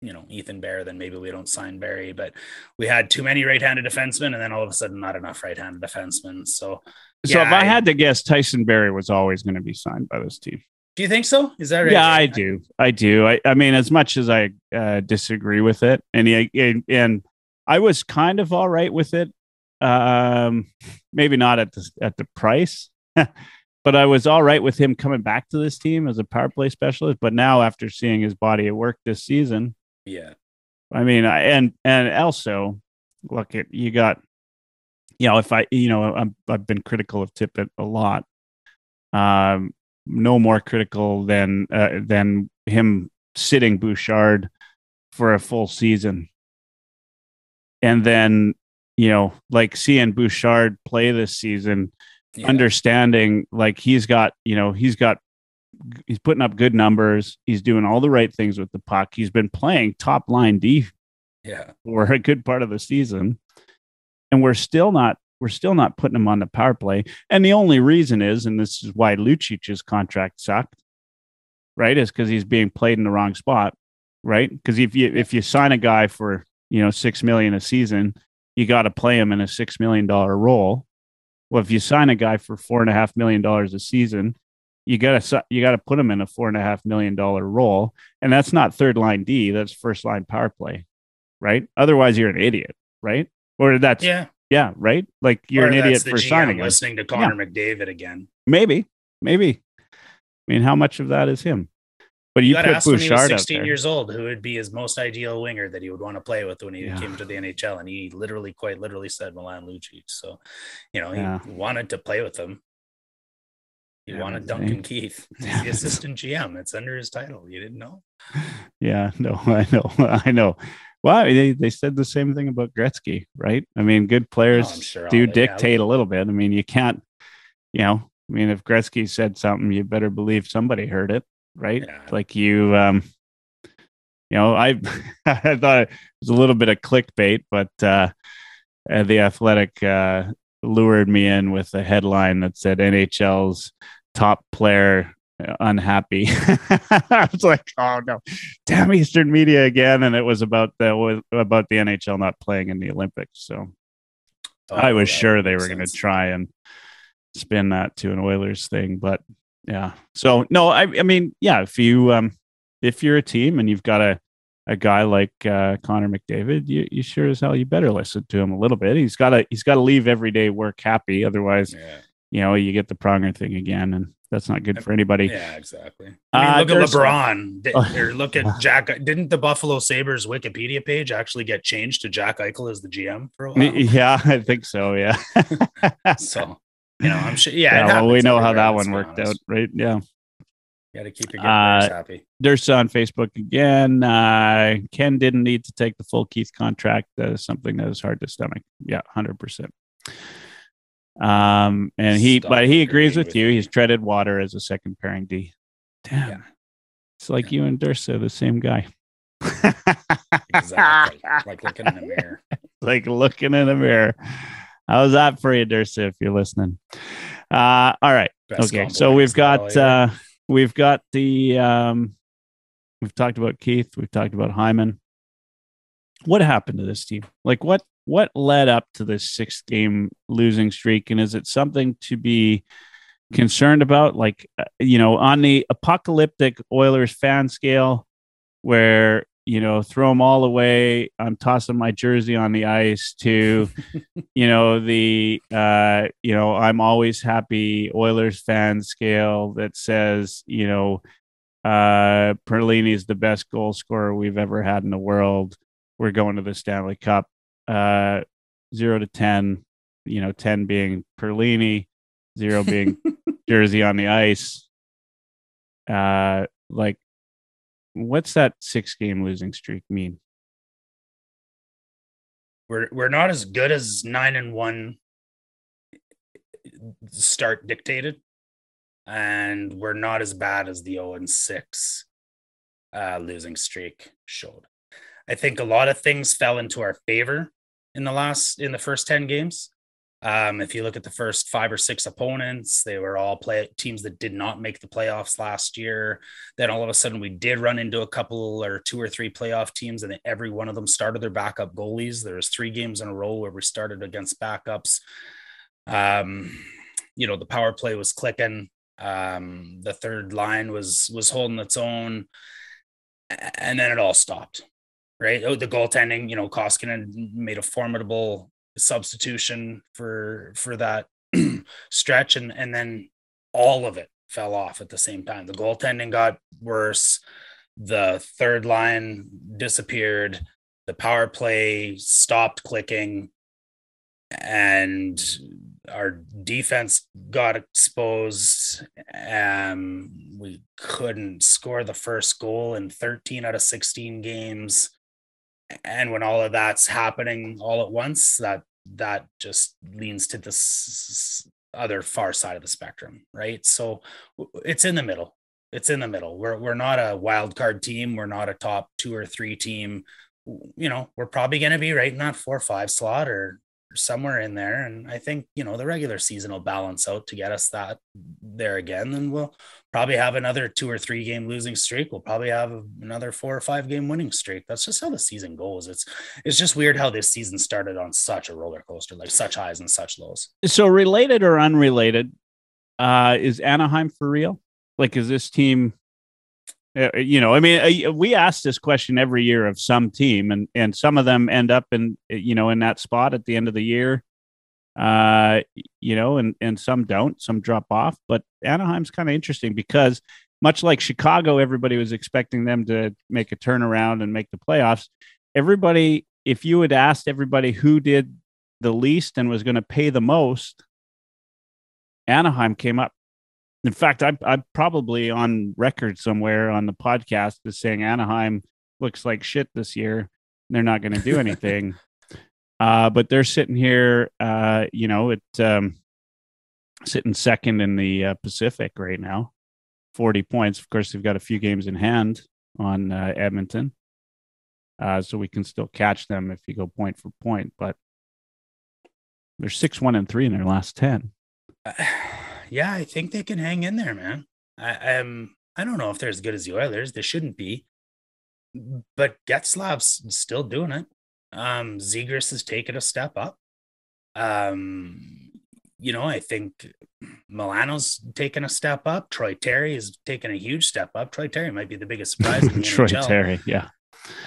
you know, Ethan Bear, then maybe we don't sign Barrie. But we had too many right handed defensemen and then all of a sudden not enough right handed defensemen. So, So yeah, if I, had to guess, Tyson Barrie was always going to be signed by this team. do you think so? Is that right? Yeah, I do. I do. I, I mean, as much as I uh, disagree with it, and he, and and I was kind of all right with it. Um, maybe not at the at the price, [laughs] but I was all right with him coming back to this team as a power play specialist. But now, after seeing his body at work this season, Yeah. I mean, I, and and also look at you got, you know, if I, you know, I'm, I've been critical of Tippett a lot. Um, no more critical than uh, than him sitting Bouchard for a full season, and then you know, like seeing Bouchard play this season, yeah. understanding like he's got, you know, he's got he's putting up good numbers. He's doing all the right things with the puck. He's been playing top line D Yeah. for a good part of the season. And we're still not we're still not putting him on the power play. And the only reason is, and this is why Lucic's contract sucked, right? Is because he's being played in the wrong spot, right? Because if you if you sign a guy for you know six million a season, you got to play him in a six million dollar role. Well, if you sign a guy for four and a half million dollars a season, you gotta you gotta put him in a four and a half million dollar role, and that's not third line D, that's first line power play, right? Otherwise, you're an idiot, right? Or that's yeah, Yeah. right. Like you're Or an idiot for GM signing him. listening to Connor McDavid again. Maybe, maybe. I mean, how much of that is him? But you, You to put ask when he was 16 years old who would be his most ideal winger that he would want to play with when he Yeah. came to the NHL. And he literally, quite literally said Milan Lucic. So, you know, he Yeah. wanted to play with him. He Yeah, wanted Duncan Keith, [laughs] He's the assistant GM. It's under his title. You didn't know? Yeah, no, [laughs] I know, I know. Well, they, they said the same thing about Gretzky, right? I mean, good oh, players Oh, sure do dictate a little bit. I mean, you can't, you know, I mean, if Gretzky said something, you better believe somebody heard it, right? Yeah. Like you, um, you know, I, [laughs] I thought it was a little bit of clickbait, but uh, uh, the Athletic uh, lured me in with a headline that said NHL's top player uh, unhappy. [laughs] I was like, oh no, damn Eastern Media again, and it was about the was about the NHL not playing in the Olympics. So Oh, I was sure they were going to try and spin that to an Oilers thing, but yeah. So no, I, I mean, yeah, if you um if you're a team and you've got a a guy like uh, Connor McDavid, you, you sure as hell you better listen to him a little bit. He's got to he's got to leave everyday work happy, otherwise, Yeah. you know, you get the pronger thing again, and that's not good for anybody. Yeah, exactly. I mean, Uh, look at LeBron. Oh. or look at Jack. Didn't the Buffalo Sabres Wikipedia page actually get changed to Jack Eichel as the GM for a while? Yeah, I think so. Yeah. [laughs] So, you know, I'm sure. Yeah, Yeah, well, we know how that one worked honest. out, right? Yeah. You got to keep your good Uh, happy. There's on Facebook again. Uh, Ken didn't need to take the full Keith contract. That is something that is hard to stomach. Yeah, hundred percent. Um, and he, Stop but he agrees with with you. me. He's treaded water as a second pairing D. Damn, Yeah. it's like you and Dursa, the same guy. Exactly. like looking in the mirror. [laughs] like looking in a mirror. How's that for you, Dursa, if you're listening? Uh, all right. Best okay. So we've is that all got uh we've got the um we've talked about Keith, we've talked about Hyman. What happened to this team? Like what what led up to this six game losing streak and is it something to be concerned about like uh, you know on the apocalyptic Oilers fan scale where you know throw them all away. I'm tossing my jersey on the ice to [laughs] you know the uh you know i'm always happy oilers fan scale that says you know uh perlini is the best goal scorer we've ever had in the world. We're going to the stanley cup. Uh 0 to 10 you know 10 being perlini 0 being [laughs] jersey on the ice. Uh like what's that six game losing streak mean We're we're not as good as nine and one start dictated, and we're not as bad as the zero and six uh, losing streak showed. I think a lot of things fell into our favor in the last in the first ten games. Um, if you look at the first five or six opponents, they were all play teams that did not make the playoffs last year. Then all of a sudden, we did run into a couple or two or three playoff teams, and every one of them started their backup goalies. There was three games in a row where we started against backups. Um, you know, the power play was clicking. Um, the third line was was holding its own, and then it all stopped. Right, oh, the goaltending. You know, Koskinen made a formidable substitution for for that [clears throat] stretch and and then all of it fell off at the same time. The goaltending got worse the third line disappeared the power play stopped clicking and our defense got exposed. Um we couldn't score the first goal in 13 out of 16 games and when all of that's happening all at once that that just leans to this other far side of the spectrum right? So it's in the middle. It's in the middle. We're we're not a wild card team. We're not a top 2 or 3 team. You know we're probably going to be right in that 4 or 5 slot or somewhere in there. And I think, you know, the regular season will balance out to get us that there again. And we'll probably have another two or three game losing streak. We'll probably have another four or five game winning streak. That's just how the season goes. It's it's just weird how this season started on such a roller coaster, like such highs and such lows. So related or unrelated, uh, is Anaheim for real? Like, is this team you know, I mean, uh, we ask this question every year of some team, and and some of them end up in uh, you know in that spot at the end of the year, uh, you know, and and some don't, some drop off. But Anaheim's kind of interesting because much like Chicago, everybody was expecting them to make a turnaround and make the playoffs. Everybody, if you had asked everybody who did the least and was going to pay the most, Anaheim came up in fact, I, I'm probably on record somewhere on the podcast as saying Anaheim looks like shit this year. They're not going to do [laughs] anything. uh, but they're sitting here, uh, you know, it um, sitting second in the uh, Pacific right now, 40 points. Of course, they've got a few games in hand on uh, Edmonton. Uh, so we can still catch them if you go point for point. But they're six, one, and three in their last 10. [sighs] yeah, I think they can hang in there, man. I am. I don't know if they're as good as the Oilers. They shouldn't be, but Getzlaf's still doing it. Um, Zegras has taken a step up. Um, you know, I think Milano's taken a step up. Troy Terry has taken a huge step up. Troy Terry might be the biggest surprise. in the [laughs] Troy NHL. Terry, yeah.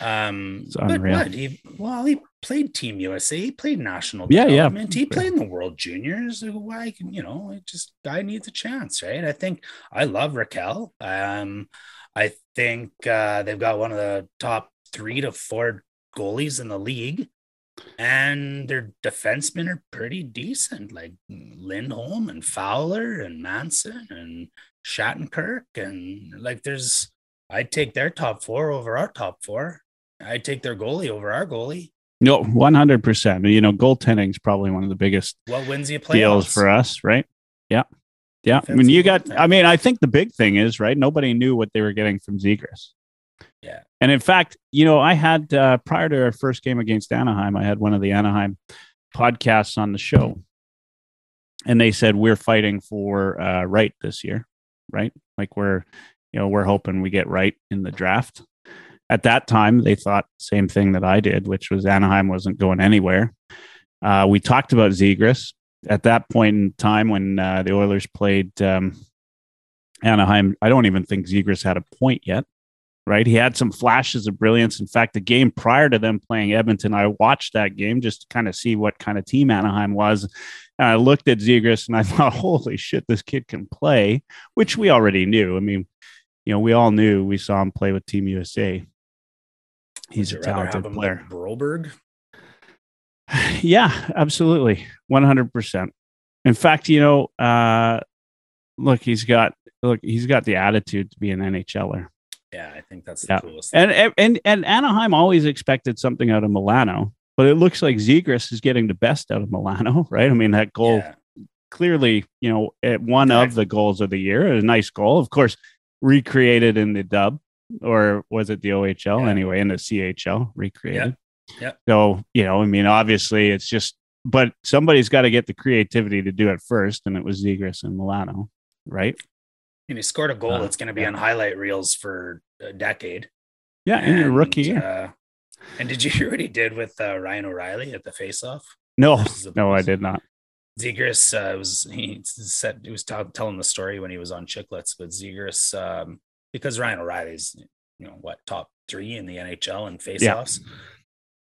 Um, It's but unreal. what? He, well, he played Team USA. He played national Yeah, yeah. He played in the World Juniors. Why, can you know, it just guy needs a chance, right? I think I love Rakell. Um, I think uh, they've got one of the top three to four goalies in the league, and their defensemen are pretty decent, like Lindholm and Fowler and Manson and Shattenkirk, and like there's I'd take their top four over our top four. I'd take their goalie over our goalie. No, 100%. You know, goaltending is probably one of the biggest What wins you playoffs? deals for us, right? Yeah. Yeah. I mean, you got, Defensive I mean, I think the big thing is, right? Nobody knew what they were getting from Zegras. Yeah. And in fact, you know, I had, uh, prior to our first game against Anaheim, I had one of the Anaheim podcasts on the show. And they said, we're fighting for uh, right this year, right? Like we're, you know, we're hoping we get right in the draft. At that time, they thought same thing that I did, which was Anaheim wasn't going anywhere. Uh, we talked about Zegras at that point in time when uh, the Oilers played um, Anaheim. I don't even think Zegras had a point yet. Right, he had some flashes of brilliance. In fact, the game prior to them playing Edmonton, I watched that game just to kind of see what kind of team Anaheim was. And I looked at Zegras and I thought, [laughs] "Holy shit, this kid can play!" Which we already knew. I mean, you know, we all knew. We saw him play with Team USA. He's a Would you rather have talented player. like Broberg. [sighs] Yeah, absolutely. 100%. In fact, you know, uh look, he's got look, he's got the attitude to be an NHLer. Yeah, I think that's the Yeah. coolest. And and and Anaheim always expected something out of Milano, but it looks like Zegras is getting the best out of Milano, [laughs] right? I mean, that goal Yeah. clearly, you know, at one of the goals of the year, a nice goal, of course, recreated in the dub, or was it the OHL Yeah. anyway, in the CHL recreated. Yeah. So, you know, I mean, obviously it's just but somebody's got to get the creativity to do it first, and it was Zegras and Milano, right? And he scored a goal Uh, that's going to be yeah. on highlight reels for a decade. Yeah, in your And, rookie year. Uh, and did you [laughs] hear what he did with uh, Ryan O'Reilly at the faceoff? no, no, I did not. Zegras uh, was he said he was t- telling the story when he was on Chicklets, but Zegras um, because Ryan O'Reilly's you know what top three in the NHL in faceoffs.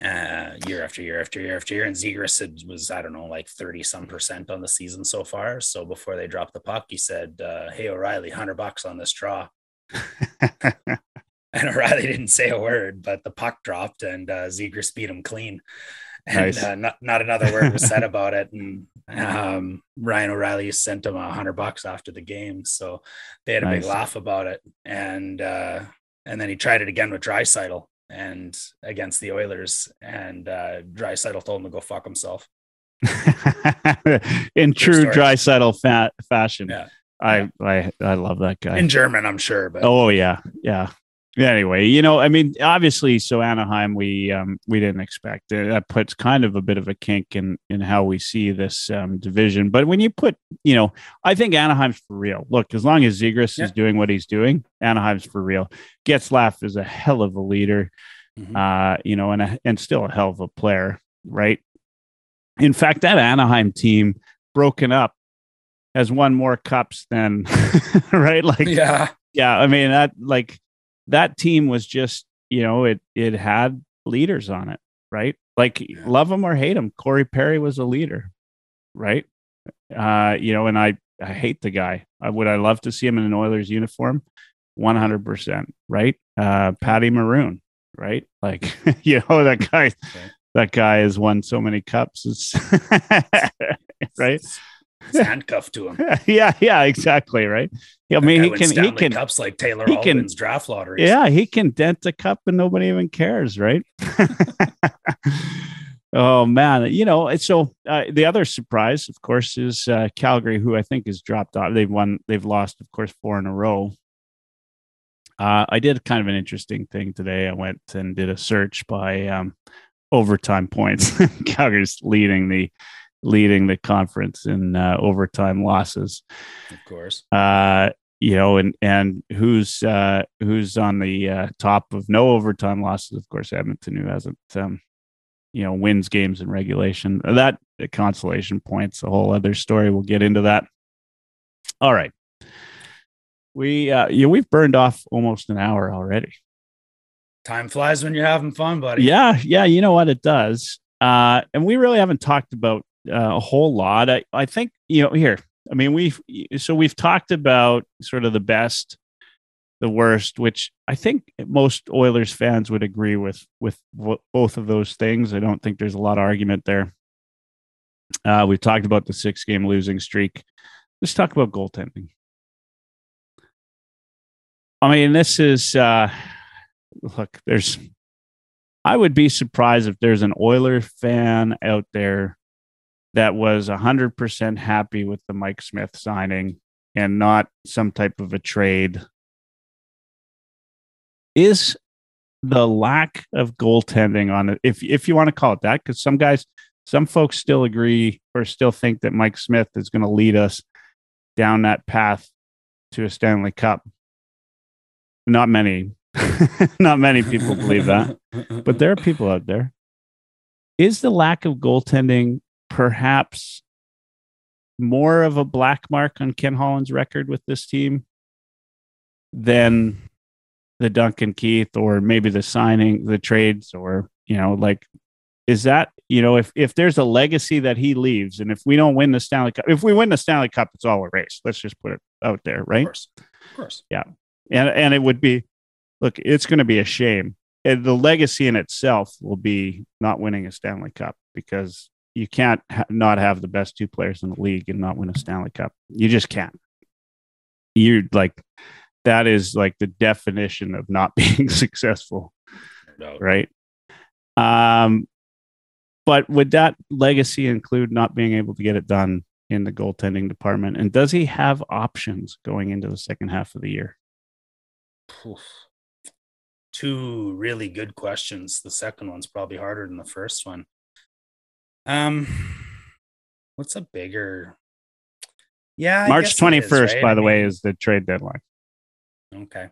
Uh, year after year after year after year, and had, was I don't know like thirty some percent on the season so far. So before they dropped the puck, he said, uh, "Hey O'Reilly, hundred bucks on this draw." [laughs] And O'Reilly didn't say a word, but the puck dropped and uh, Zegras beat him clean. And Nice. uh, not, not another word was said [laughs] about it. And um, Ryan O'Reilly sent him a hundred bucks after the game. So they had a big laugh about it. And uh, and then he tried it again with Draisaitl and against the Oilers. And uh, Draisaitl told him to go fuck himself. [laughs] in true story. Draisaitl fa- fashion. Yeah. I, I I love that guy. In German, I'm sure, but Oh yeah, yeah. Anyway, you know, I mean, obviously, so Anaheim, we um, we didn't expect it. That puts kind of a bit of a kink in in how we see this um, division. But when you put, you know, I think Anaheim's for real. Look, as long as Zegras Yeah. is doing what he's doing, Anaheim's for real. Getzlaf is a hell of a leader, Mhm. uh, you know, and a, and still a hell of a player, right? In fact, that Anaheim team broken up has won more cups than [laughs] right, like yeah, yeah i mean that like that team was just you know it it had leaders on it right? Like Yeah. love them or hate him corey perry was a leader right? Uh you know and i i hate the guy. I, would i love to see him in an oilers uniform? 100% right? Uh patty maroon right? Like [laughs] you know that guy [laughs] that guy has won so many cups. It's [laughs] right handcuffed to him. [laughs] yeah yeah exactly right i mean he can he can cups like Taylor he Hall can- draft lottery. Yeah, he can dent a cup and nobody even cares, right? [laughs] oh man, you know. So uh, the other surprise, of course, is uh, Calgary, who I think has dropped off. They've won, they've lost, of course, four in a row. Uh, I did kind of an interesting thing today. I went and did a search by um, overtime points. [laughs] Calgary's leading the leading the conference in uh, overtime losses. Of course. uh you know and and who's uh who's on the uh top of no overtime losses? Of course edmonton who hasn't um you know wins games in regulation. That consolation points a whole other story. We'll get into that. All right. We uh yeah we've burned off almost an hour already. Time flies when you're having fun, buddy. yeah yeah you know what? It does. Uh and we really haven't talked about uh, a whole lot. I i think you know here i mean we've so we've talked about sort of the best the worst which i think most oilers fans would agree with with w- both of those things. I don't think there's a lot of argument there. Uh we've talked about the six game losing streak. Let's talk about goaltending. I mean this is uh look there's I would be surprised if there's an Oilers fan out there that was 100% happy with the Mike Smith signing and not some type of a trade. Is the lack of goaltending on it, if, if you want to call it that, because some guys, some folks still agree or still think that Mike Smith is going to lead us down that path to a Stanley Cup. Not many, [laughs] not many people believe that but there are people out there. Is the lack of goaltending perhaps more of a black mark on Ken Holland's record with this team than the Duncan Keith or maybe the signing, the trades, or you know, like is that you know if if there's a legacy that he leaves, and if we don't win the Stanley Cup, if we win the Stanley Cup, it's all erased. Let's just put it out there, Of right? course. Of course. Yeah, and and it would be look it's going to be a shame and the legacy in itself will be not winning a stanley cup because you can't ha- not have the best two players in the league and not win a stanley cup you just can't you like that is like the definition of not [laughs] being successful No. right um but would that legacy include not being able to get it done in the goaltending department and does he have options going into the second half of the year Oof. Two really good questions. The second one's probably harder than the first one. Um, what's a bigger? Yeah, I March it twenty first, right? by I the way, is the trade deadline. okay.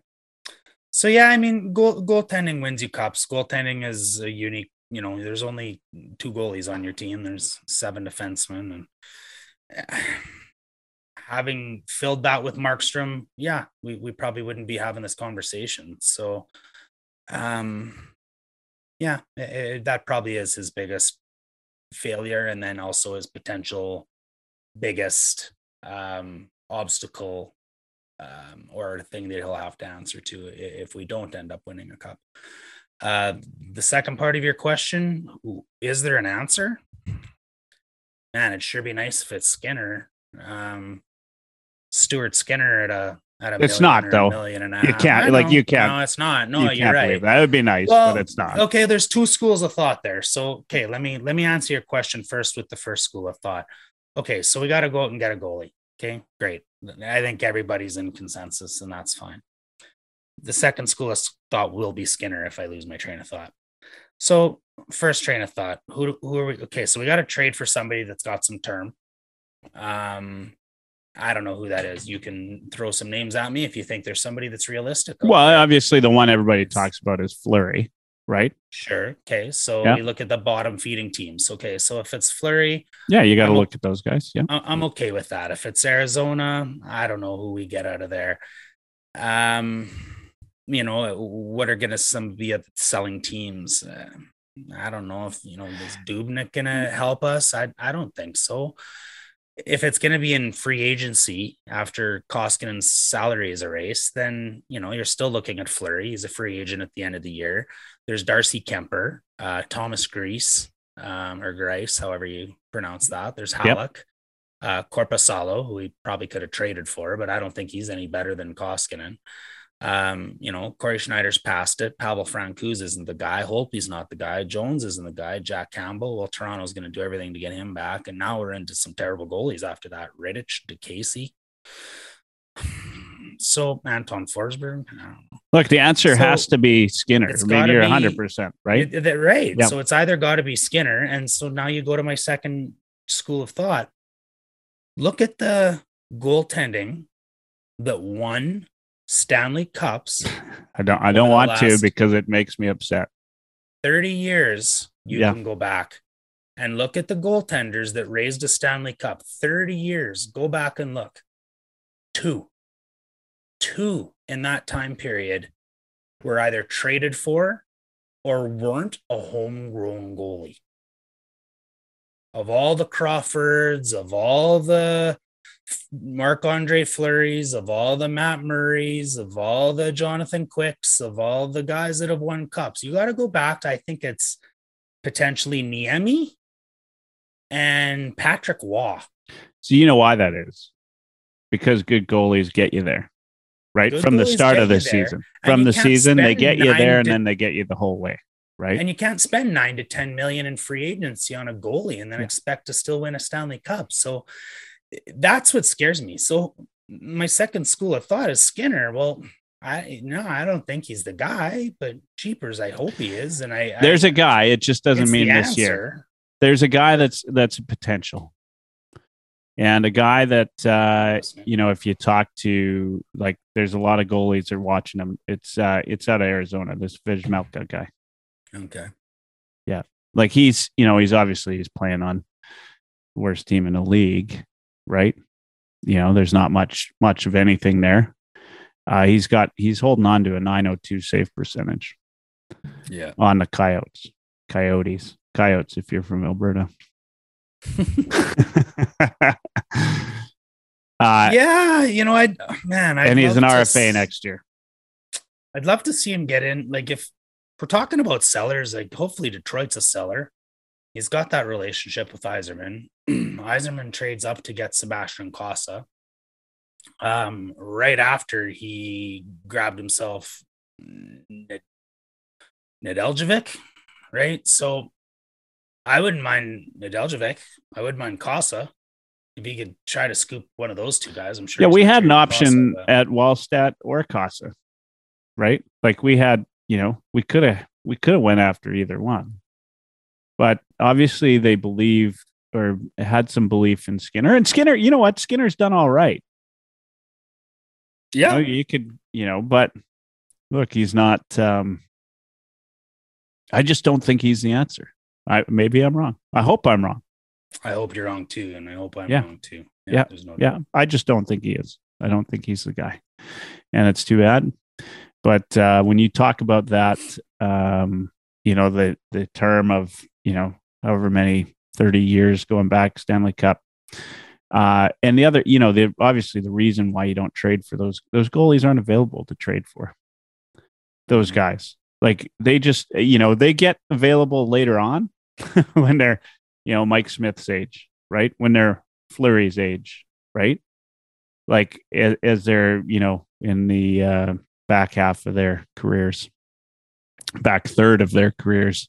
So yeah, I mean, goal goaltending wins you cups. Goaltending is a unique. You know, there's only two goalies on your team. There's seven defensemen, and [sighs] having filled that with Markstrom, yeah, we we probably wouldn't be having this conversation. So, um, yeah, i- i- that probably is his biggest failure, and then also his potential biggest um, obstacle um, or thing that he'll have to answer to if we don't end up winning a cup. Uh, the second part of your question is there an answer? Man, it'd sure be nice if it's Skinner. Um, Stuart Skinner at a a It's not, though. million and a You can't- like, you can't- No, it's not. No, you you're right. that. That would be nice, Well, but it's not. Okay, there's two schools of thought there. So, okay, let me let me answer your question first with the first school of thought. Okay, so we got to go out and get a goalie. Okay, great. I think everybody's in consensus, and that's fine. The second school of thought will be Skinner if I lose my train of thought. So, first train of thought, who who are we? Okay, so we got to trade for somebody that's got some term. Um, I don't know who that is. You can throw some names at me if you think there's somebody that's realistic. Well, there. obviously, the one everybody talks about is Fleury, right? Sure. Okay. So Yeah. we look at the bottom feeding teams. Okay. So if it's Fleury, Yeah, you got to look at those guys. Yeah. I'm okay with that. If it's Arizona, I don't know who we get out of there. Um, you know, what are going to some be selling teams? Uh, I don't know if you know is Dubnyk going to help us. I I don't think so. If it's going to be in free agency after Koskinen's salary is erased, then you know you're still looking at Fleury. He's a free agent at the end of the year. There's Darcy Kuemper, uh, Thomas Grease, um, or Grice, however you pronounce that. There's Yep. Halak, uh, Korpisalo, who we probably could have traded for, but I don't think he's any better than Koskinen. Um, you know, Cory Schneider's past it. Pavel Francouz isn't the guy. Holtby's not the guy. Jones isn't the guy. Jack Campbell. Well, Toronto's going to do everything to get him back. And now we're into some terrible goalies after that. Rittich, DeCasey. [sighs] So Anton Forsberg. I don't know. Look, the answer So, has to be Skinner. it's I mean, you're 100%, right? It- that- right. Yeah. So it's either got to be Skinner. And so now you go to my second school of thought. Look at the goaltending that won Stanley Cups [laughs] I don't I don't want to because it makes me upset. 30 years. You Yeah. can go back and look at the goaltenders that raised a Stanley Cup. 30 years. Go back and look. Two. Two in that time period were either traded for or weren't a homegrown goalie. Of all the Crawfords, of all the Marc Andre Fleurys, of all the Matt Murrays, of all the Jonathan Quicks, of all the guys that have won cups, you got to go back to, I think it's potentially Niemi and Patrick Roy. So you know why that is? Because good goalies get you there, right? Good From the start of the there, season. From the season, they get you there and to- then they get you the whole way, right? And you can't spend nine to 10 million in free agency on a goalie and then Yeah. expect to still win a Stanley Cup. So that's what scares me. So my second school of thought is Skinner. Well, I no, I don't think he's the guy, but cheapers, I hope he is. And I There's I, a guy, it just doesn't mean this year. There's a guy that's that's a potential. And a guy that uh you know, if you talk to like there's a lot of goalies that are watching him. It's uh it's out of Arizona, this Vejmelka guy. Okay. Yeah, like he's you know he's obviously he's playing on worst team in the league right you know there's not much much of anything there uh he's got he's holding on to a 902 save percentage Yeah. on the coyotes coyotes coyotes if you're from alberta [laughs] uh yeah, you know, I man, I and he's an rfa next year I'd love to see him get in. Like if we're talking about sellers, like hopefully Detroit's a seller. He's got that relationship with Yzerman. [clears throat] Yzerman trades up to get Sebastian Cossa. Um, right after he grabbed himself Ned- Nedeljkovic, right? So I wouldn't mind Nedeljkovic. I wouldn't mind Cossa. If he could try to scoop one of those two guys, I'm sure. yeah we had an option Cossa, at Wallstedt or Cossa right like we had you know we could have we could have went after either one but obviously they believe or had some belief in Skinner. And Skinner, you know what? Skinner's done all right. Yeah, you, know, you could, you know, but look, he's not. um I just don't think he's the answer. I maybe I'm wrong. I hope I'm wrong. I hope you're wrong too, and I hope I'm Yeah. wrong too. Yeah, there's no Yeah, I just don't think he is. I don't think he's the guy, and it's too bad. But uh, when you talk about that, um, you know the the term of you know however many thirty years going back Stanley Cup, uh, and the other, you know, the obviously the reason why you don't trade for those those goalies aren't available to trade for. Those Mhm. guys, like they just, you know, they get available later on [laughs] when they're, you know, Mike Smith's age, right? When they're Fleury's age, right? Like as, as they're, you know, in the uh, back half of their careers, back third of their careers,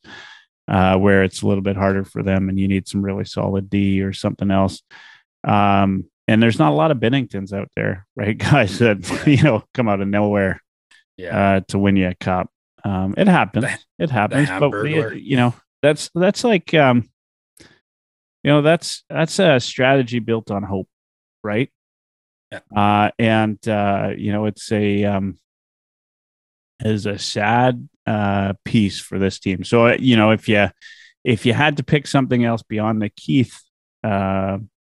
uh, where it's a little bit harder for them and you need some really solid D or something else. Um, and there's not a lot of Binningtons out there, [laughs] right? Guys that, you know, come out of nowhere Yeah, uh, to win you a cup. Um, it happens. It happens. But Hamburglar. you know, that's that's like um, you know, that's that's a strategy built on hope, right? Yeah. Uh, and uh, you know, it's a um, is a sad uh piece for this team. So uh, you know, if you if you had to pick something else beyond the Keith uh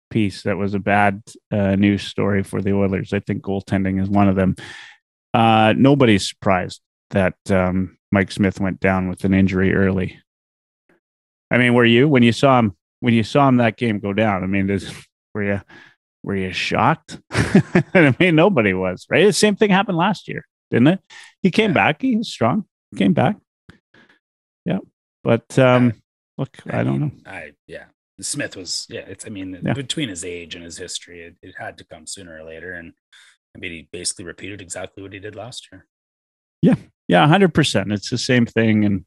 piece that was a bad uh, news story for the Oilers, I think goaltending is one of them. Uh, nobody's surprised that um, Mike Smith went down with an injury early. I mean, were you when you saw him when you saw him that game go down? I mean, does, [laughs] were you were you shocked? [laughs] I mean, nobody was right. The same thing happened last year, didn't it? He came Yeah. back. He was strong. Came back. Yeah, but um, look, I, don't know. I yeah, Smith was yeah. It's I mean Yeah. between his age and his history, it, it had to come sooner or later, and I mean he basically repeated exactly what he did last year. Yeah, yeah, hundred percent. It's the same thing, and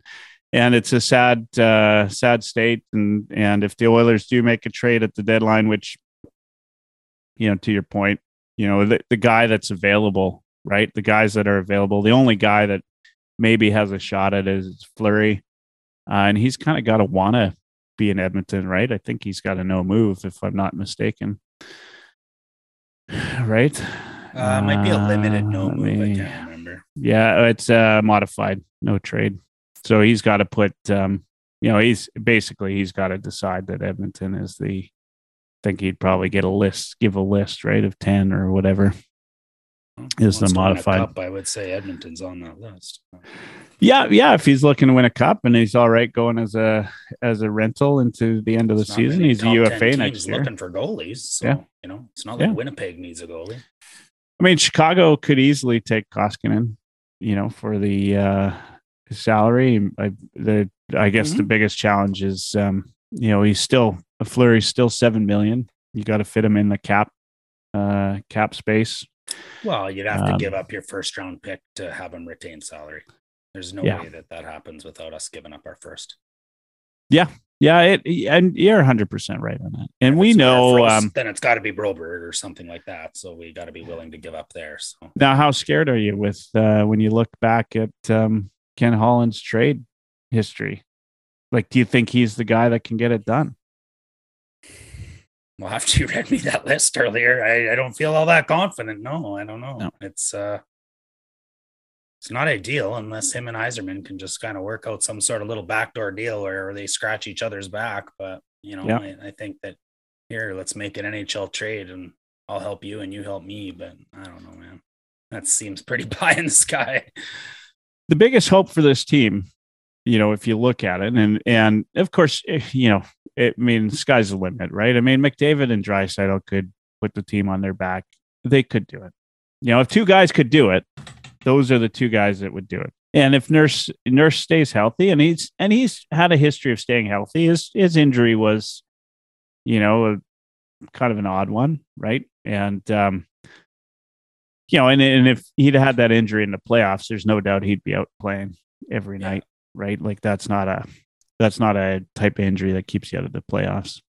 and it's a sad, uh, sad state. And and if the Oilers do make a trade at the deadline, which, you know, to your point, you know, the, the guy that's available, right? The guys that are available, the only guy that maybe has a shot at it is Fleury, uh, and he's kind of got to want to be in Edmonton, right? I think he's got a no move, if I'm not mistaken. [sighs] Right? Uh, might be a limited no Uh, move. I can't remember. yeah, it's uh, modified, no trade. So he's got to put, um, you know, he's basically he's got to decide that Edmonton is the. I think he'd probably get a list, give a list, right, of ten or whatever. Is the Wants to win a modified. cup, I would say Edmonton's on that list. Yeah, yeah. If he's looking to win a cup and he's all right going as a as a rental into the end of the season, he's a UFA next year. Looking for goalies, so, Yeah. you know, it's not like Yeah. Winnipeg needs a goalie. I mean, Chicago could easily take Koskinen, you know, for the uh, salary. I, the I guess the biggest challenge is, um, you know, he's still a Fleury, still seven million. You got to fit him in the cap, uh, cap space. Well, you'd have to Um, give up your first round pick to have him retain salary. There's no Yeah. way that that happens without us giving up our first. Yeah, Yeah. it and you're 100 percent right on that. And If we know um, then it's got to be Broberg or something like that. So we got to be willing to give up there. So now. How scared are you with uh, when you look back at um, Ken Holland's trade history? Like, do you think he's the guy that can get it done? Well, after you [laughs] read me that list earlier, I, I don't feel all that confident. No, I don't know. No. It's uh, it's not ideal unless him and Yzerman can just kind of work out some sort of little backdoor deal where they scratch each other's back. But you know, Yeah. I, I think that here, let's make an NHL trade and I'll help you and you help me. But I don't know, man. That seems pretty [laughs] pie in the sky. the biggest hope for this team, you know, if you look at it, and and of course, eh, you know, it, I mean, sky's the limit, right? I mean, McDavid and Draisaitl could put the team on their back. They could do it. You know, if two guys could do it, those are the two guys that would do it. And if Nurse Nurse stays healthy, and he's and he's had a history of staying healthy, his his injury was, you know, a, kind of an odd one, right? And um, you know, and and if he'd had that injury in the playoffs, there's no doubt he'd be out playing every Yeah. night, right? Like that's not a that's not a type of injury that keeps you out of the playoffs.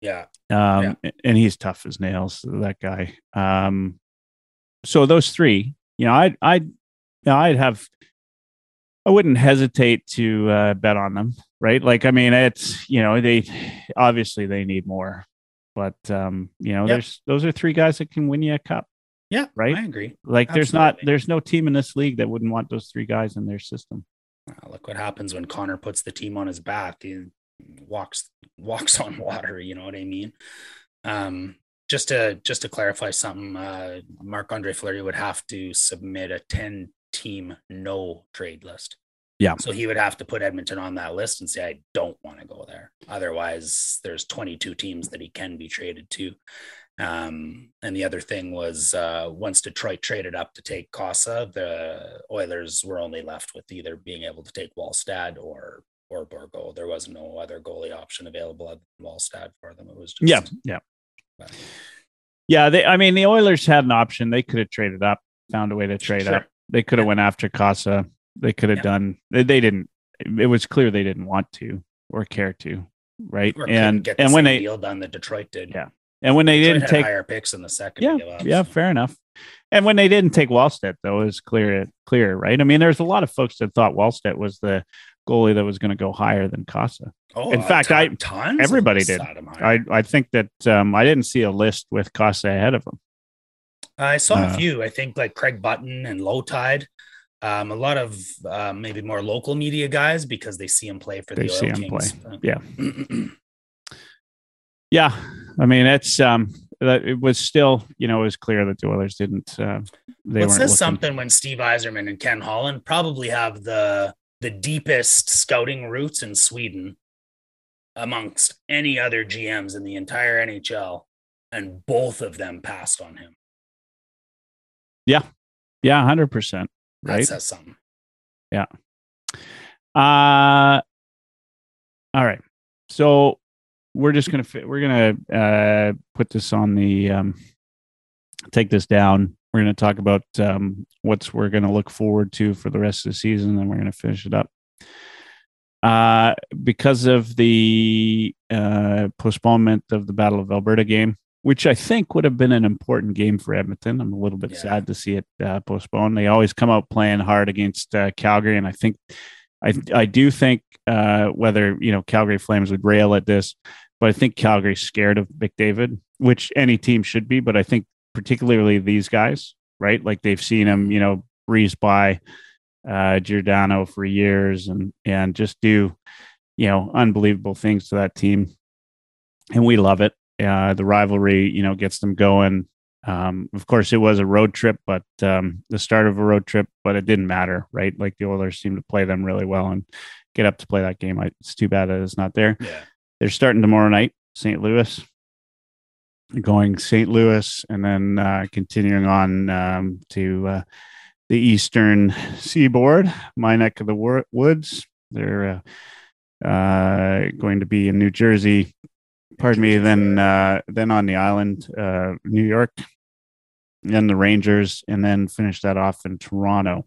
Yeah. Um, and he's tough as nails, that guy. Um, so those three, you know, I'd I'd you know, I'd have I wouldn't hesitate to uh, bet on them, right? Like, I mean, it's you know they obviously they need more, but um, you know, Yep. there's those are three guys that can win you a cup, Yeah, right? I agree. Like, there's not there's no team in this league that wouldn't want those three guys in their system. Uh, look what happens when Connor puts the team on his back. He walks [laughs] walks on water. You know what I mean? Um, just to just to clarify something, uh, Marc Andre Fleury would have to submit a ten team no trade list. Yeah. So he would have to put Edmonton on that list and say, I don't want to go there. Otherwise, there's 22 teams that he can be traded to. Um, and the other thing was uh, once Detroit traded up to take Cossa, the Oilers were only left with either being able to take Wallstedt or or Bourgault. There was no other goalie option available other than Wallstedt for them. It was just Yeah, yeah, But- yeah. They, I mean, the Oilers had an option; they could have traded up, found a way to trade Sure. up. They could have Yeah. went after Cossa. They could have Yeah. done. They, they didn't. It was clear they didn't want to or care to, right? or and and when they deal done that Detroit did. Yeah. And when they didn't take higher picks in the second. yeah, up, yeah, so. fair enough. And when they didn't take Wallstedt, though, it was clear, clear, right? I mean, there's a lot of folks that thought Wallstedt was the goalie that was going to go higher than Cossa. Oh, In fact, ton- I- everybody did. had him higher. I I think that um, I didn't see a list with Cossa ahead of him. I saw Uh, a few. I think like Craig Button and Low Tide. Um, a lot of uh, maybe more local media guys because they see him play for the They see him Kings. Yeah. [clears throat] Yeah, I mean, it's um, that it was still, you know, it was clear that the Oilers didn't. Uh, they Well, it says looking- something when Steve Yzerman and Ken Holland probably have the the deepest scouting roots in Sweden amongst any other GMs in the entire NHL, and both of them passed on him. Yeah, yeah, hundred percent. That Right. says something. Yeah. Uh, all right. So we're just gonna fi- we're gonna uh put this on the um take this down. We're gonna talk about um what's we're gonna look forward to for the rest of the season, and we're gonna finish it up. Uh, because of the uh postponement of the Battle of Alberta game, which I think would have been an important game for Edmonton. I'm a little bit Yeah. sad to see it uh, postponed. They always come out playing hard against uh, Calgary, and I think I I do think uh, whether you know Calgary Flames would rail at this, but I think Calgary's scared of McDavid, which any team should be. But I think particularly these guys, right? Like they've seen him, you know, breeze by uh, Giordano for years and and just do you know unbelievable things to that team, and we love it. Uh, the rivalry, you know, gets them going. Um, of course, it was a road trip, but um, the start of a road trip, but it didn't matter, right? Like the Oilers seemed to play them really well and get up to play that game. I, it's too bad that it's not there. Yeah. They're starting tomorrow night, St. Louis. Going St. Louis and then uh, continuing on um, to uh, the eastern seaboard, my neck of the wor- woods. They're uh, uh, going to be in New Jersey. Pardon me. Then uh, then on the island, uh, New York, then the Rangers, and then finish that off in Toronto.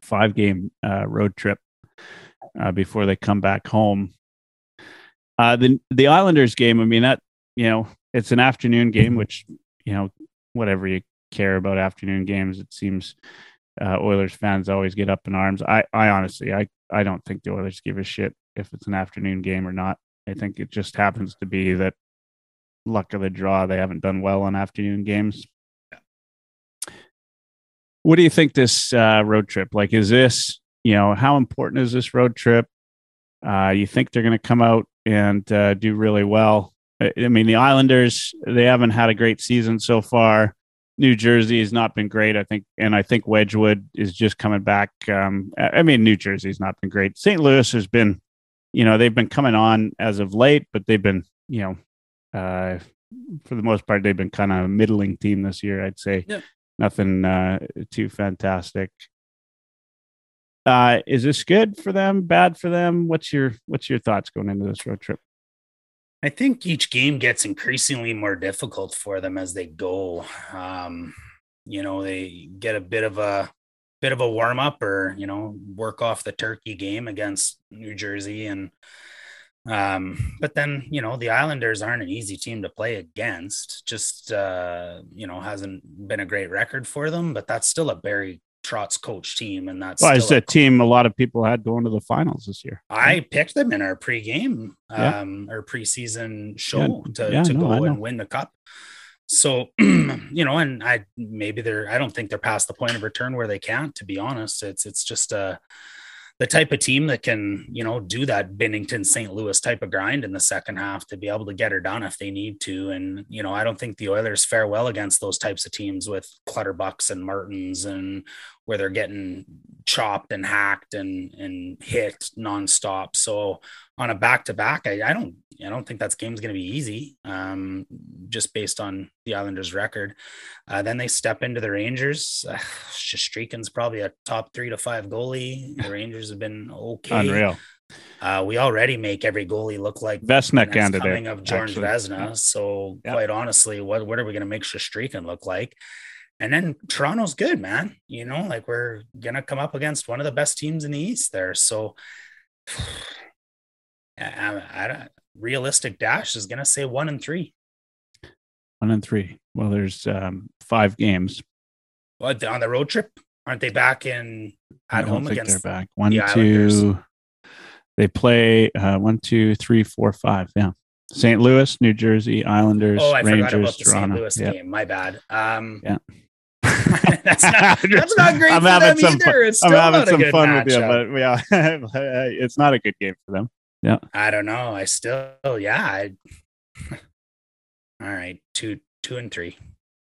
Five game uh, road trip uh, before they come back home. Uh, the the Islanders game. I mean that you know it's an afternoon game, which you know whatever you care about afternoon games, it seems uh, Oilers fans always get up in arms. I I honestly I I don't think the Oilers give a shit if it's an afternoon game or not. I think it just happens to be that luck of the draw. They haven't done well on afternoon games. What do you think this uh, road trip like? Is this you know how important is this road trip? Uh, you think they're going to come out and uh, do really well? I I mean, the Islanders they haven't had a great season so far. New Jersey has not been great, I think, and I think Wedgewood is just coming back. Um, I mean, New Jersey's not been great. St. Louis has been, you know, they've been coming on as of late, but they've been, you know, uh, for the most part, they've been kind of a middling team this year. I'd say Yeah. nothing uh, too fantastic. Uh, is this good for them? Bad for them? What's your What's your thoughts going into this road trip? I think each game gets increasingly more difficult for them as they go. Um, you know, they get a bit of a bit of a warm up or, you know, work off the turkey game against New Jersey and um, but then, you know, the Islanders aren't an easy team to play against. Just uh, you know, hasn't been a great record for them, but that's still a Barry Trotz coach team, and that's Well, it's still a team a lot of people had going to the finals this year. I picked them in our pregame Yeah. um or preseason show to, yeah, to no, go and win the cup. So [clears throat] you know, and I maybe they're I don't think they're past the point of return where they can't, to be honest. It's it's just uh the type of team that can, you know, do that Binnington St. Louis type of grind in the second half to be able to get her done if they need to. And, you know, I don't think the Oilers fare well against those types of teams with Clutterbucks and Martins and where they're getting chopped and hacked and and hit nonstop. So on a back to back, I don't I don't think that game's going to be easy, um, just based on the Islanders' record. Uh, then they step into the Rangers. Uh, Shesterkin's probably a top three to five goalie. The [laughs] Rangers have been okay. Unreal. Uh, we already make every goalie look like Vezina candidate coming of George Vezina. So yeah. quite honestly, what what are we going to make Shestrikin look like? And then Toronto's good, man. You know, like we're gonna come up against one of the best teams in the East there. So realistic dash is gonna say one and three. One and three. Well, there's um, five games. What on the road trip? Aren't they back in at home think against? they're back. One, the two. They play uh, one, two, three, four, five. Yeah. St. Louis, New Jersey, Islanders, Oh, I Rangers, forgot about the Toronto. St. Louis yeah. game. My bad. Um, Yeah. [laughs] [laughs] that's not that's not great I'm for having them some either. fun- I'm having some fun with you, but yeah, [laughs] it's not a good game for them. I don't know. I still, yeah. I, [laughs] all right, two, two and three.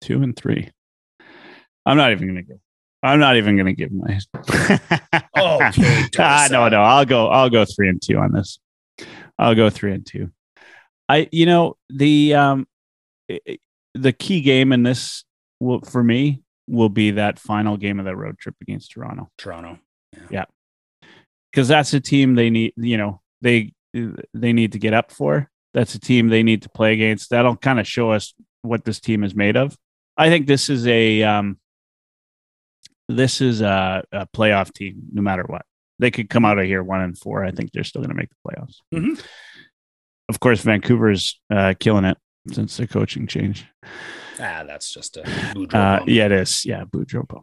Two and three. I'm not even gonna give. I'm not even gonna give my. [laughs] Okay, [laughs] ah, no, no. I'll go. I'll go three and two on this. I'll go three and two. I, you know, the um, the key game in this will for me will be that final game of that road trip against Toronto Toronto. Yeah. Because that's a team they need. You know, they they need to get up for. That's a team they need to play against. That'll kind of show us what this team is made of. I think this is a um, this is a, a playoff team, no matter what. They could come out of here one and four. I think they're still going to make the playoffs. Mhm. Of course, Vancouver's uh, killing it since the coaching change. Ah, that's just a [sighs] Uh, yeah, it is. Yeah, Boudreau.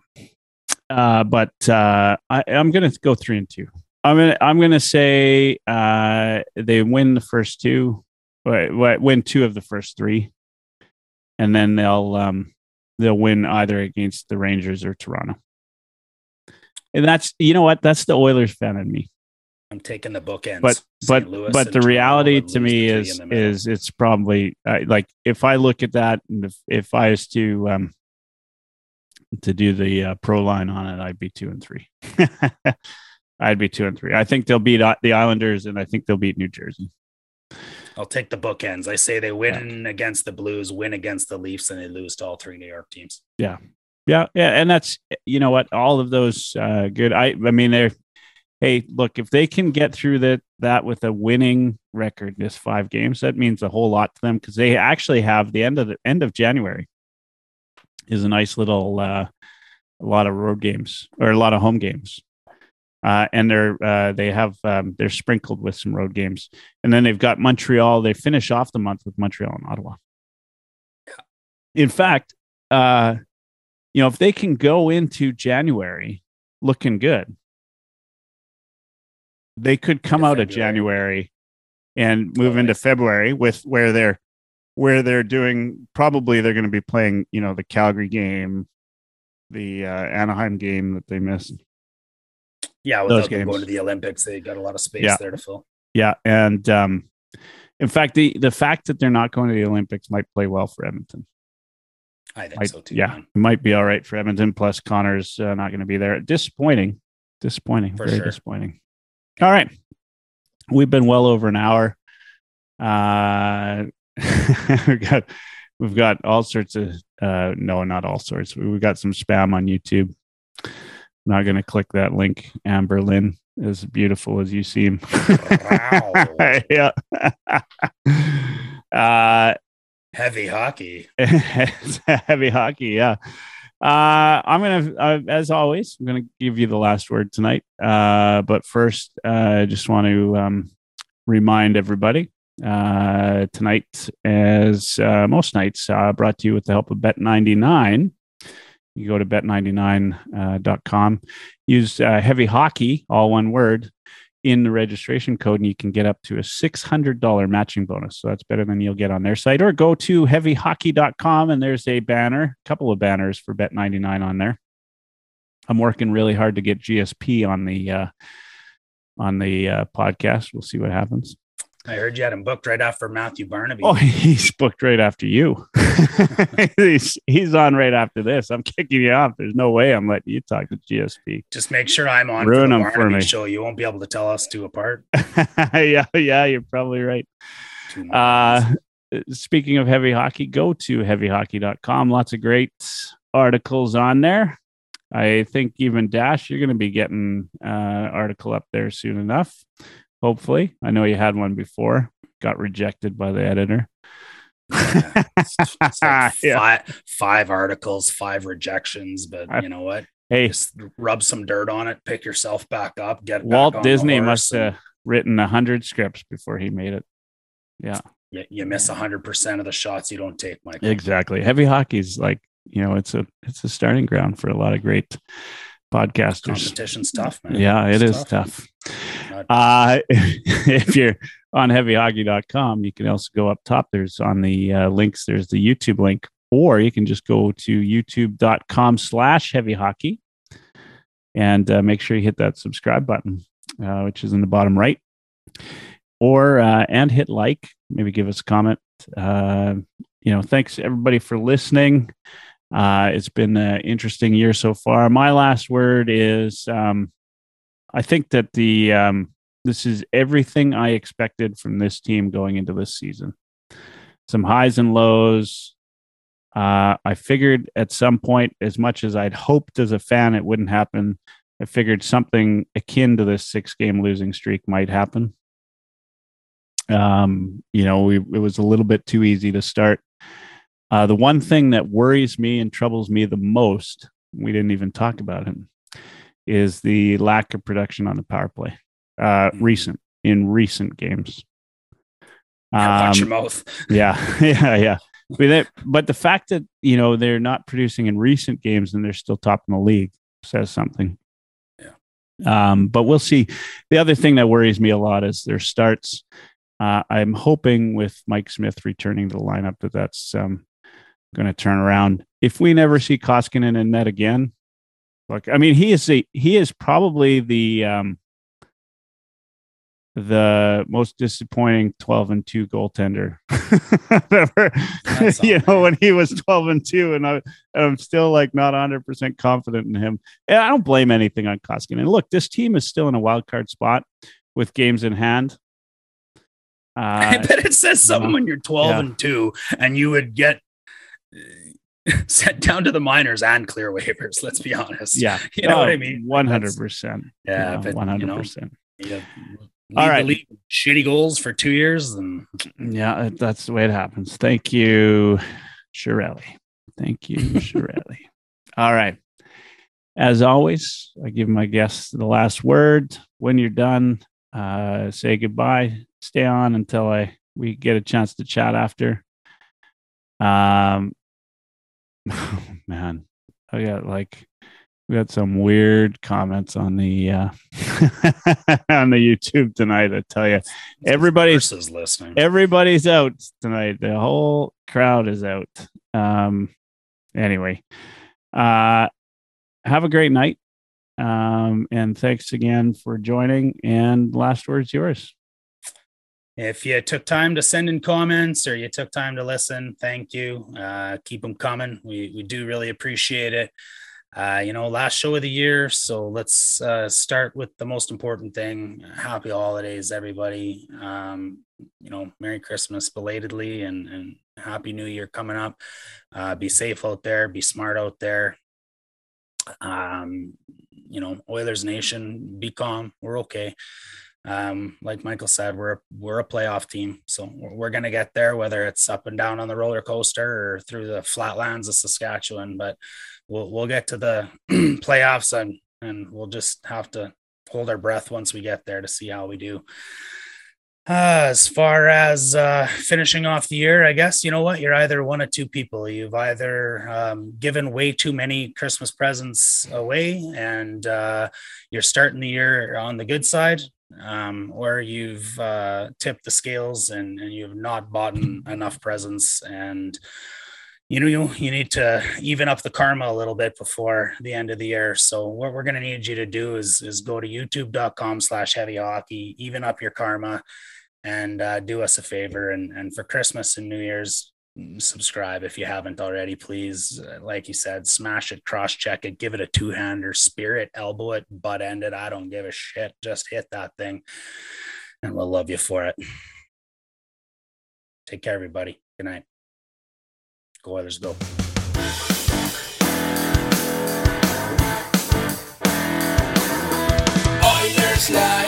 Uh, but uh, I, I'm going to go three and two. I'm gonna I'm gonna say uh, they win the first two, win two of the first three, and then they'll um, they'll win either against the Rangers or Toronto. And that's you know what that's the Oilers fan in me. I'm taking the bookends. But St. but Louis but the Toronto reality to me is in the middle. is it's probably uh, like if I look at that and if, if I was to um to do the uh, pro line on it, I'd be two and three. [laughs] I'd be two and three. I think they'll beat uh, the Islanders and I think they'll beat New Jersey. I'll take the bookends. I say they win against the Blues, win against the Leafs, and they lose to all three New York teams. Yeah, yeah, yeah, and that's you know what all of those uh, good. I I mean they're hey look if they can get through that that with a winning record this five games that means a whole lot to them because they actually have the end of the end of January is a nice little uh, a lot of road games or a lot of home games. Uh, and they're uh, they have um, they're sprinkled with some road games, and then they've got Montreal. They finish off the month with Montreal and Ottawa. In fact, uh, you know, if they can go into January looking good, they could come Into out of January and move Oh, into see. February with where they're where they're doing probably they're going to be playing, you know, the Calgary game, the uh, Anaheim game that they missed. Yeah, without them going to the Olympics, they got a lot of space Yeah. there to fill. Yeah, and um, in fact, the the fact that they're not going to the Olympics might play well for Edmonton. I think Might- so too. yeah, man. it might be all right for Edmonton. Plus, Connor's uh, not going to be there. Disappointing. Disappointing. For very sure. disappointing. All right, we've been well over an hour. Uh, [laughs] we've got we've got all sorts of uh, no, not all sorts. We've got some spam on YouTube. Not going to click that link. Amber Lynn, as beautiful as you seem. Wow. [laughs] yeah. [laughs] uh, Heavy hockey. [laughs] heavy hockey. Yeah. Uh, I'm gonna, uh, as always, I'm gonna give you the last word tonight. Uh, but first, uh, I just want to um, remind everybody uh, tonight, as uh, most nights, uh, brought to you with the help of Bet99. You go to bet99.com, uh, use uh, heavy hockey, all one word, in the registration code, and you can get up to a $600 matching bonus. So that's better than you'll get on their site. Or go to heavyhockey.com, and there's a banner, a couple of banners for Bet99 on there. I'm working really hard to get GSP on the uh, on the uh, podcast. We'll see what happens. I heard you had him booked right after Matthew Barnaby. Oh, [laughs] he's booked right after you. [laughs] he's he's on right after this. I'm kicking you off. There's no way I'm letting you talk to GSP. Just make sure I'm on Ruin for the Barnaby for me. show. You won't be able to tell us two apart. [laughs] yeah, yeah, you're probably right. Uh, speaking of heavy hockey, go to heavyhockey.com. Lots of great articles on there. I think even Dash, you're going to be getting uh, article up there soon enough. Hopefully, I know you had one before, got rejected by the editor. Yeah, it's, [laughs] it's like yeah. five, five, articles, five rejections, but you know what? Hey, Just rub some dirt on it, pick yourself back up, get Walt Disney must and, have written a hundred scripts before he made it. Yeah. You, you miss a hundred percent of the shots you don't take, Mike. Exactly. Heavy hockey's like you know it's a it's a starting ground for a lot of great podcasters. Competition's tough, man. Yeah, it it's is tough. tough. Uh, [laughs] if you're on heavyhockey.com, you can also go up top. There's on the uh, links, there's the YouTube link, or you can just go to youtube.com slash heavyhockey and uh, make sure you hit that subscribe button, uh, which is in the bottom right. Or uh, and hit like, maybe give us a comment. Uh, you know, thanks everybody for listening. It's been an interesting year so far. My last word is um, I think that the um, this is everything I expected from this team going into this season. Some highs and lows. Uh, I figured at some point, as much as I'd hoped as a fan it wouldn't happen, I figured something akin to this six game losing streak might happen. Um, you know, we, it was a little bit too easy to start. Uh, the one thing that worries me and troubles me the most, we didn't even talk about him, is the lack of production on the power play. Uh, mm-hmm. recent in recent games. Yeah, [laughs] watch um, your mouth. yeah, [laughs] yeah, yeah. [laughs] But, but the fact that you know they're not producing in recent games and they're still top in the league says something. Yeah. Um, but we'll see. The other thing that worries me a lot is their starts. Uh, I'm hoping with Mike Smith returning to the lineup that that's um, going to turn around. If we never see Koskinen in net again, look, I mean, he is a, he is probably the um, the most disappointing 12 and 2 goaltender [laughs] ever. [laughs] you know when he was 12 and 2 and I, i'm still like not 100% confident in him and i don't blame anything on koskinen look this team is still in a wild card spot with games in hand [laughs] uh, i bet it says something when you're 12 yeah. and 2 and you would get sent down to the minors and clear waivers. Let's be honest. Yeah, you know oh, what I mean. One hundred percent. Yeah, one hundred percent. All right, shitty goals for two years, and yeah, that's the way it happens. Thank you, Shirelli. Thank you, [laughs] Shirelli. All right. As always, I give my guests the last word. When you're done, uh, say goodbye. Stay on until I we get a chance to chat after. Um, [laughs] Oh, man, I got like we got some weird comments on the uh [laughs] on the YouTube tonight. I tell you, everybody's listening. Everybody's out tonight. The whole crowd is out. Um. Anyway, uh, have a great night. Um, and thanks again for joining. And last words yours if you took time to send in comments or you took time to listen, thank you. Uh, keep them coming. We, we do really appreciate it. Uh, you know, last show of the year. So let's uh, start with the most important thing. Happy holidays, everybody. Um, you know, Merry Christmas belatedly and, and Happy New Year coming up. Uh, be safe out there, be smart out there. Um, you know, Oilers Nation, be calm. We're okay um, like Michael said, we're we're a playoff team, so we're, we're to get there, whether it's up and down on the roller coaster or through the flatlands of Saskatchewan. But we'll we'll get to the [clears throat] playoffs, and and we'll just have to hold our breath once we get there to see how we do. Uh, as far as uh, finishing off the year, I guess you know what you're either one of two people. You've either um, given way too many Christmas presents away, and uh, you're starting the year on the good side, um, or you've uh, tipped the scales and, and you've not bought enough presents and you know you, you need to even up the karma a little bit before the end of the year. So what we're going to need you to do is is go to youtube.com slash heavy hockey even up your karma and uh, do us a favor. And and for christmas and new year's mm, subscribe if you haven't already please. Uh, like you said smash it cross check it give it a two-hander spear it elbow it butt end it. I don't give a shit. Just hit that thing and we'll love you for it. Take care everybody. Good night Go Oilers, go. Oilers Live.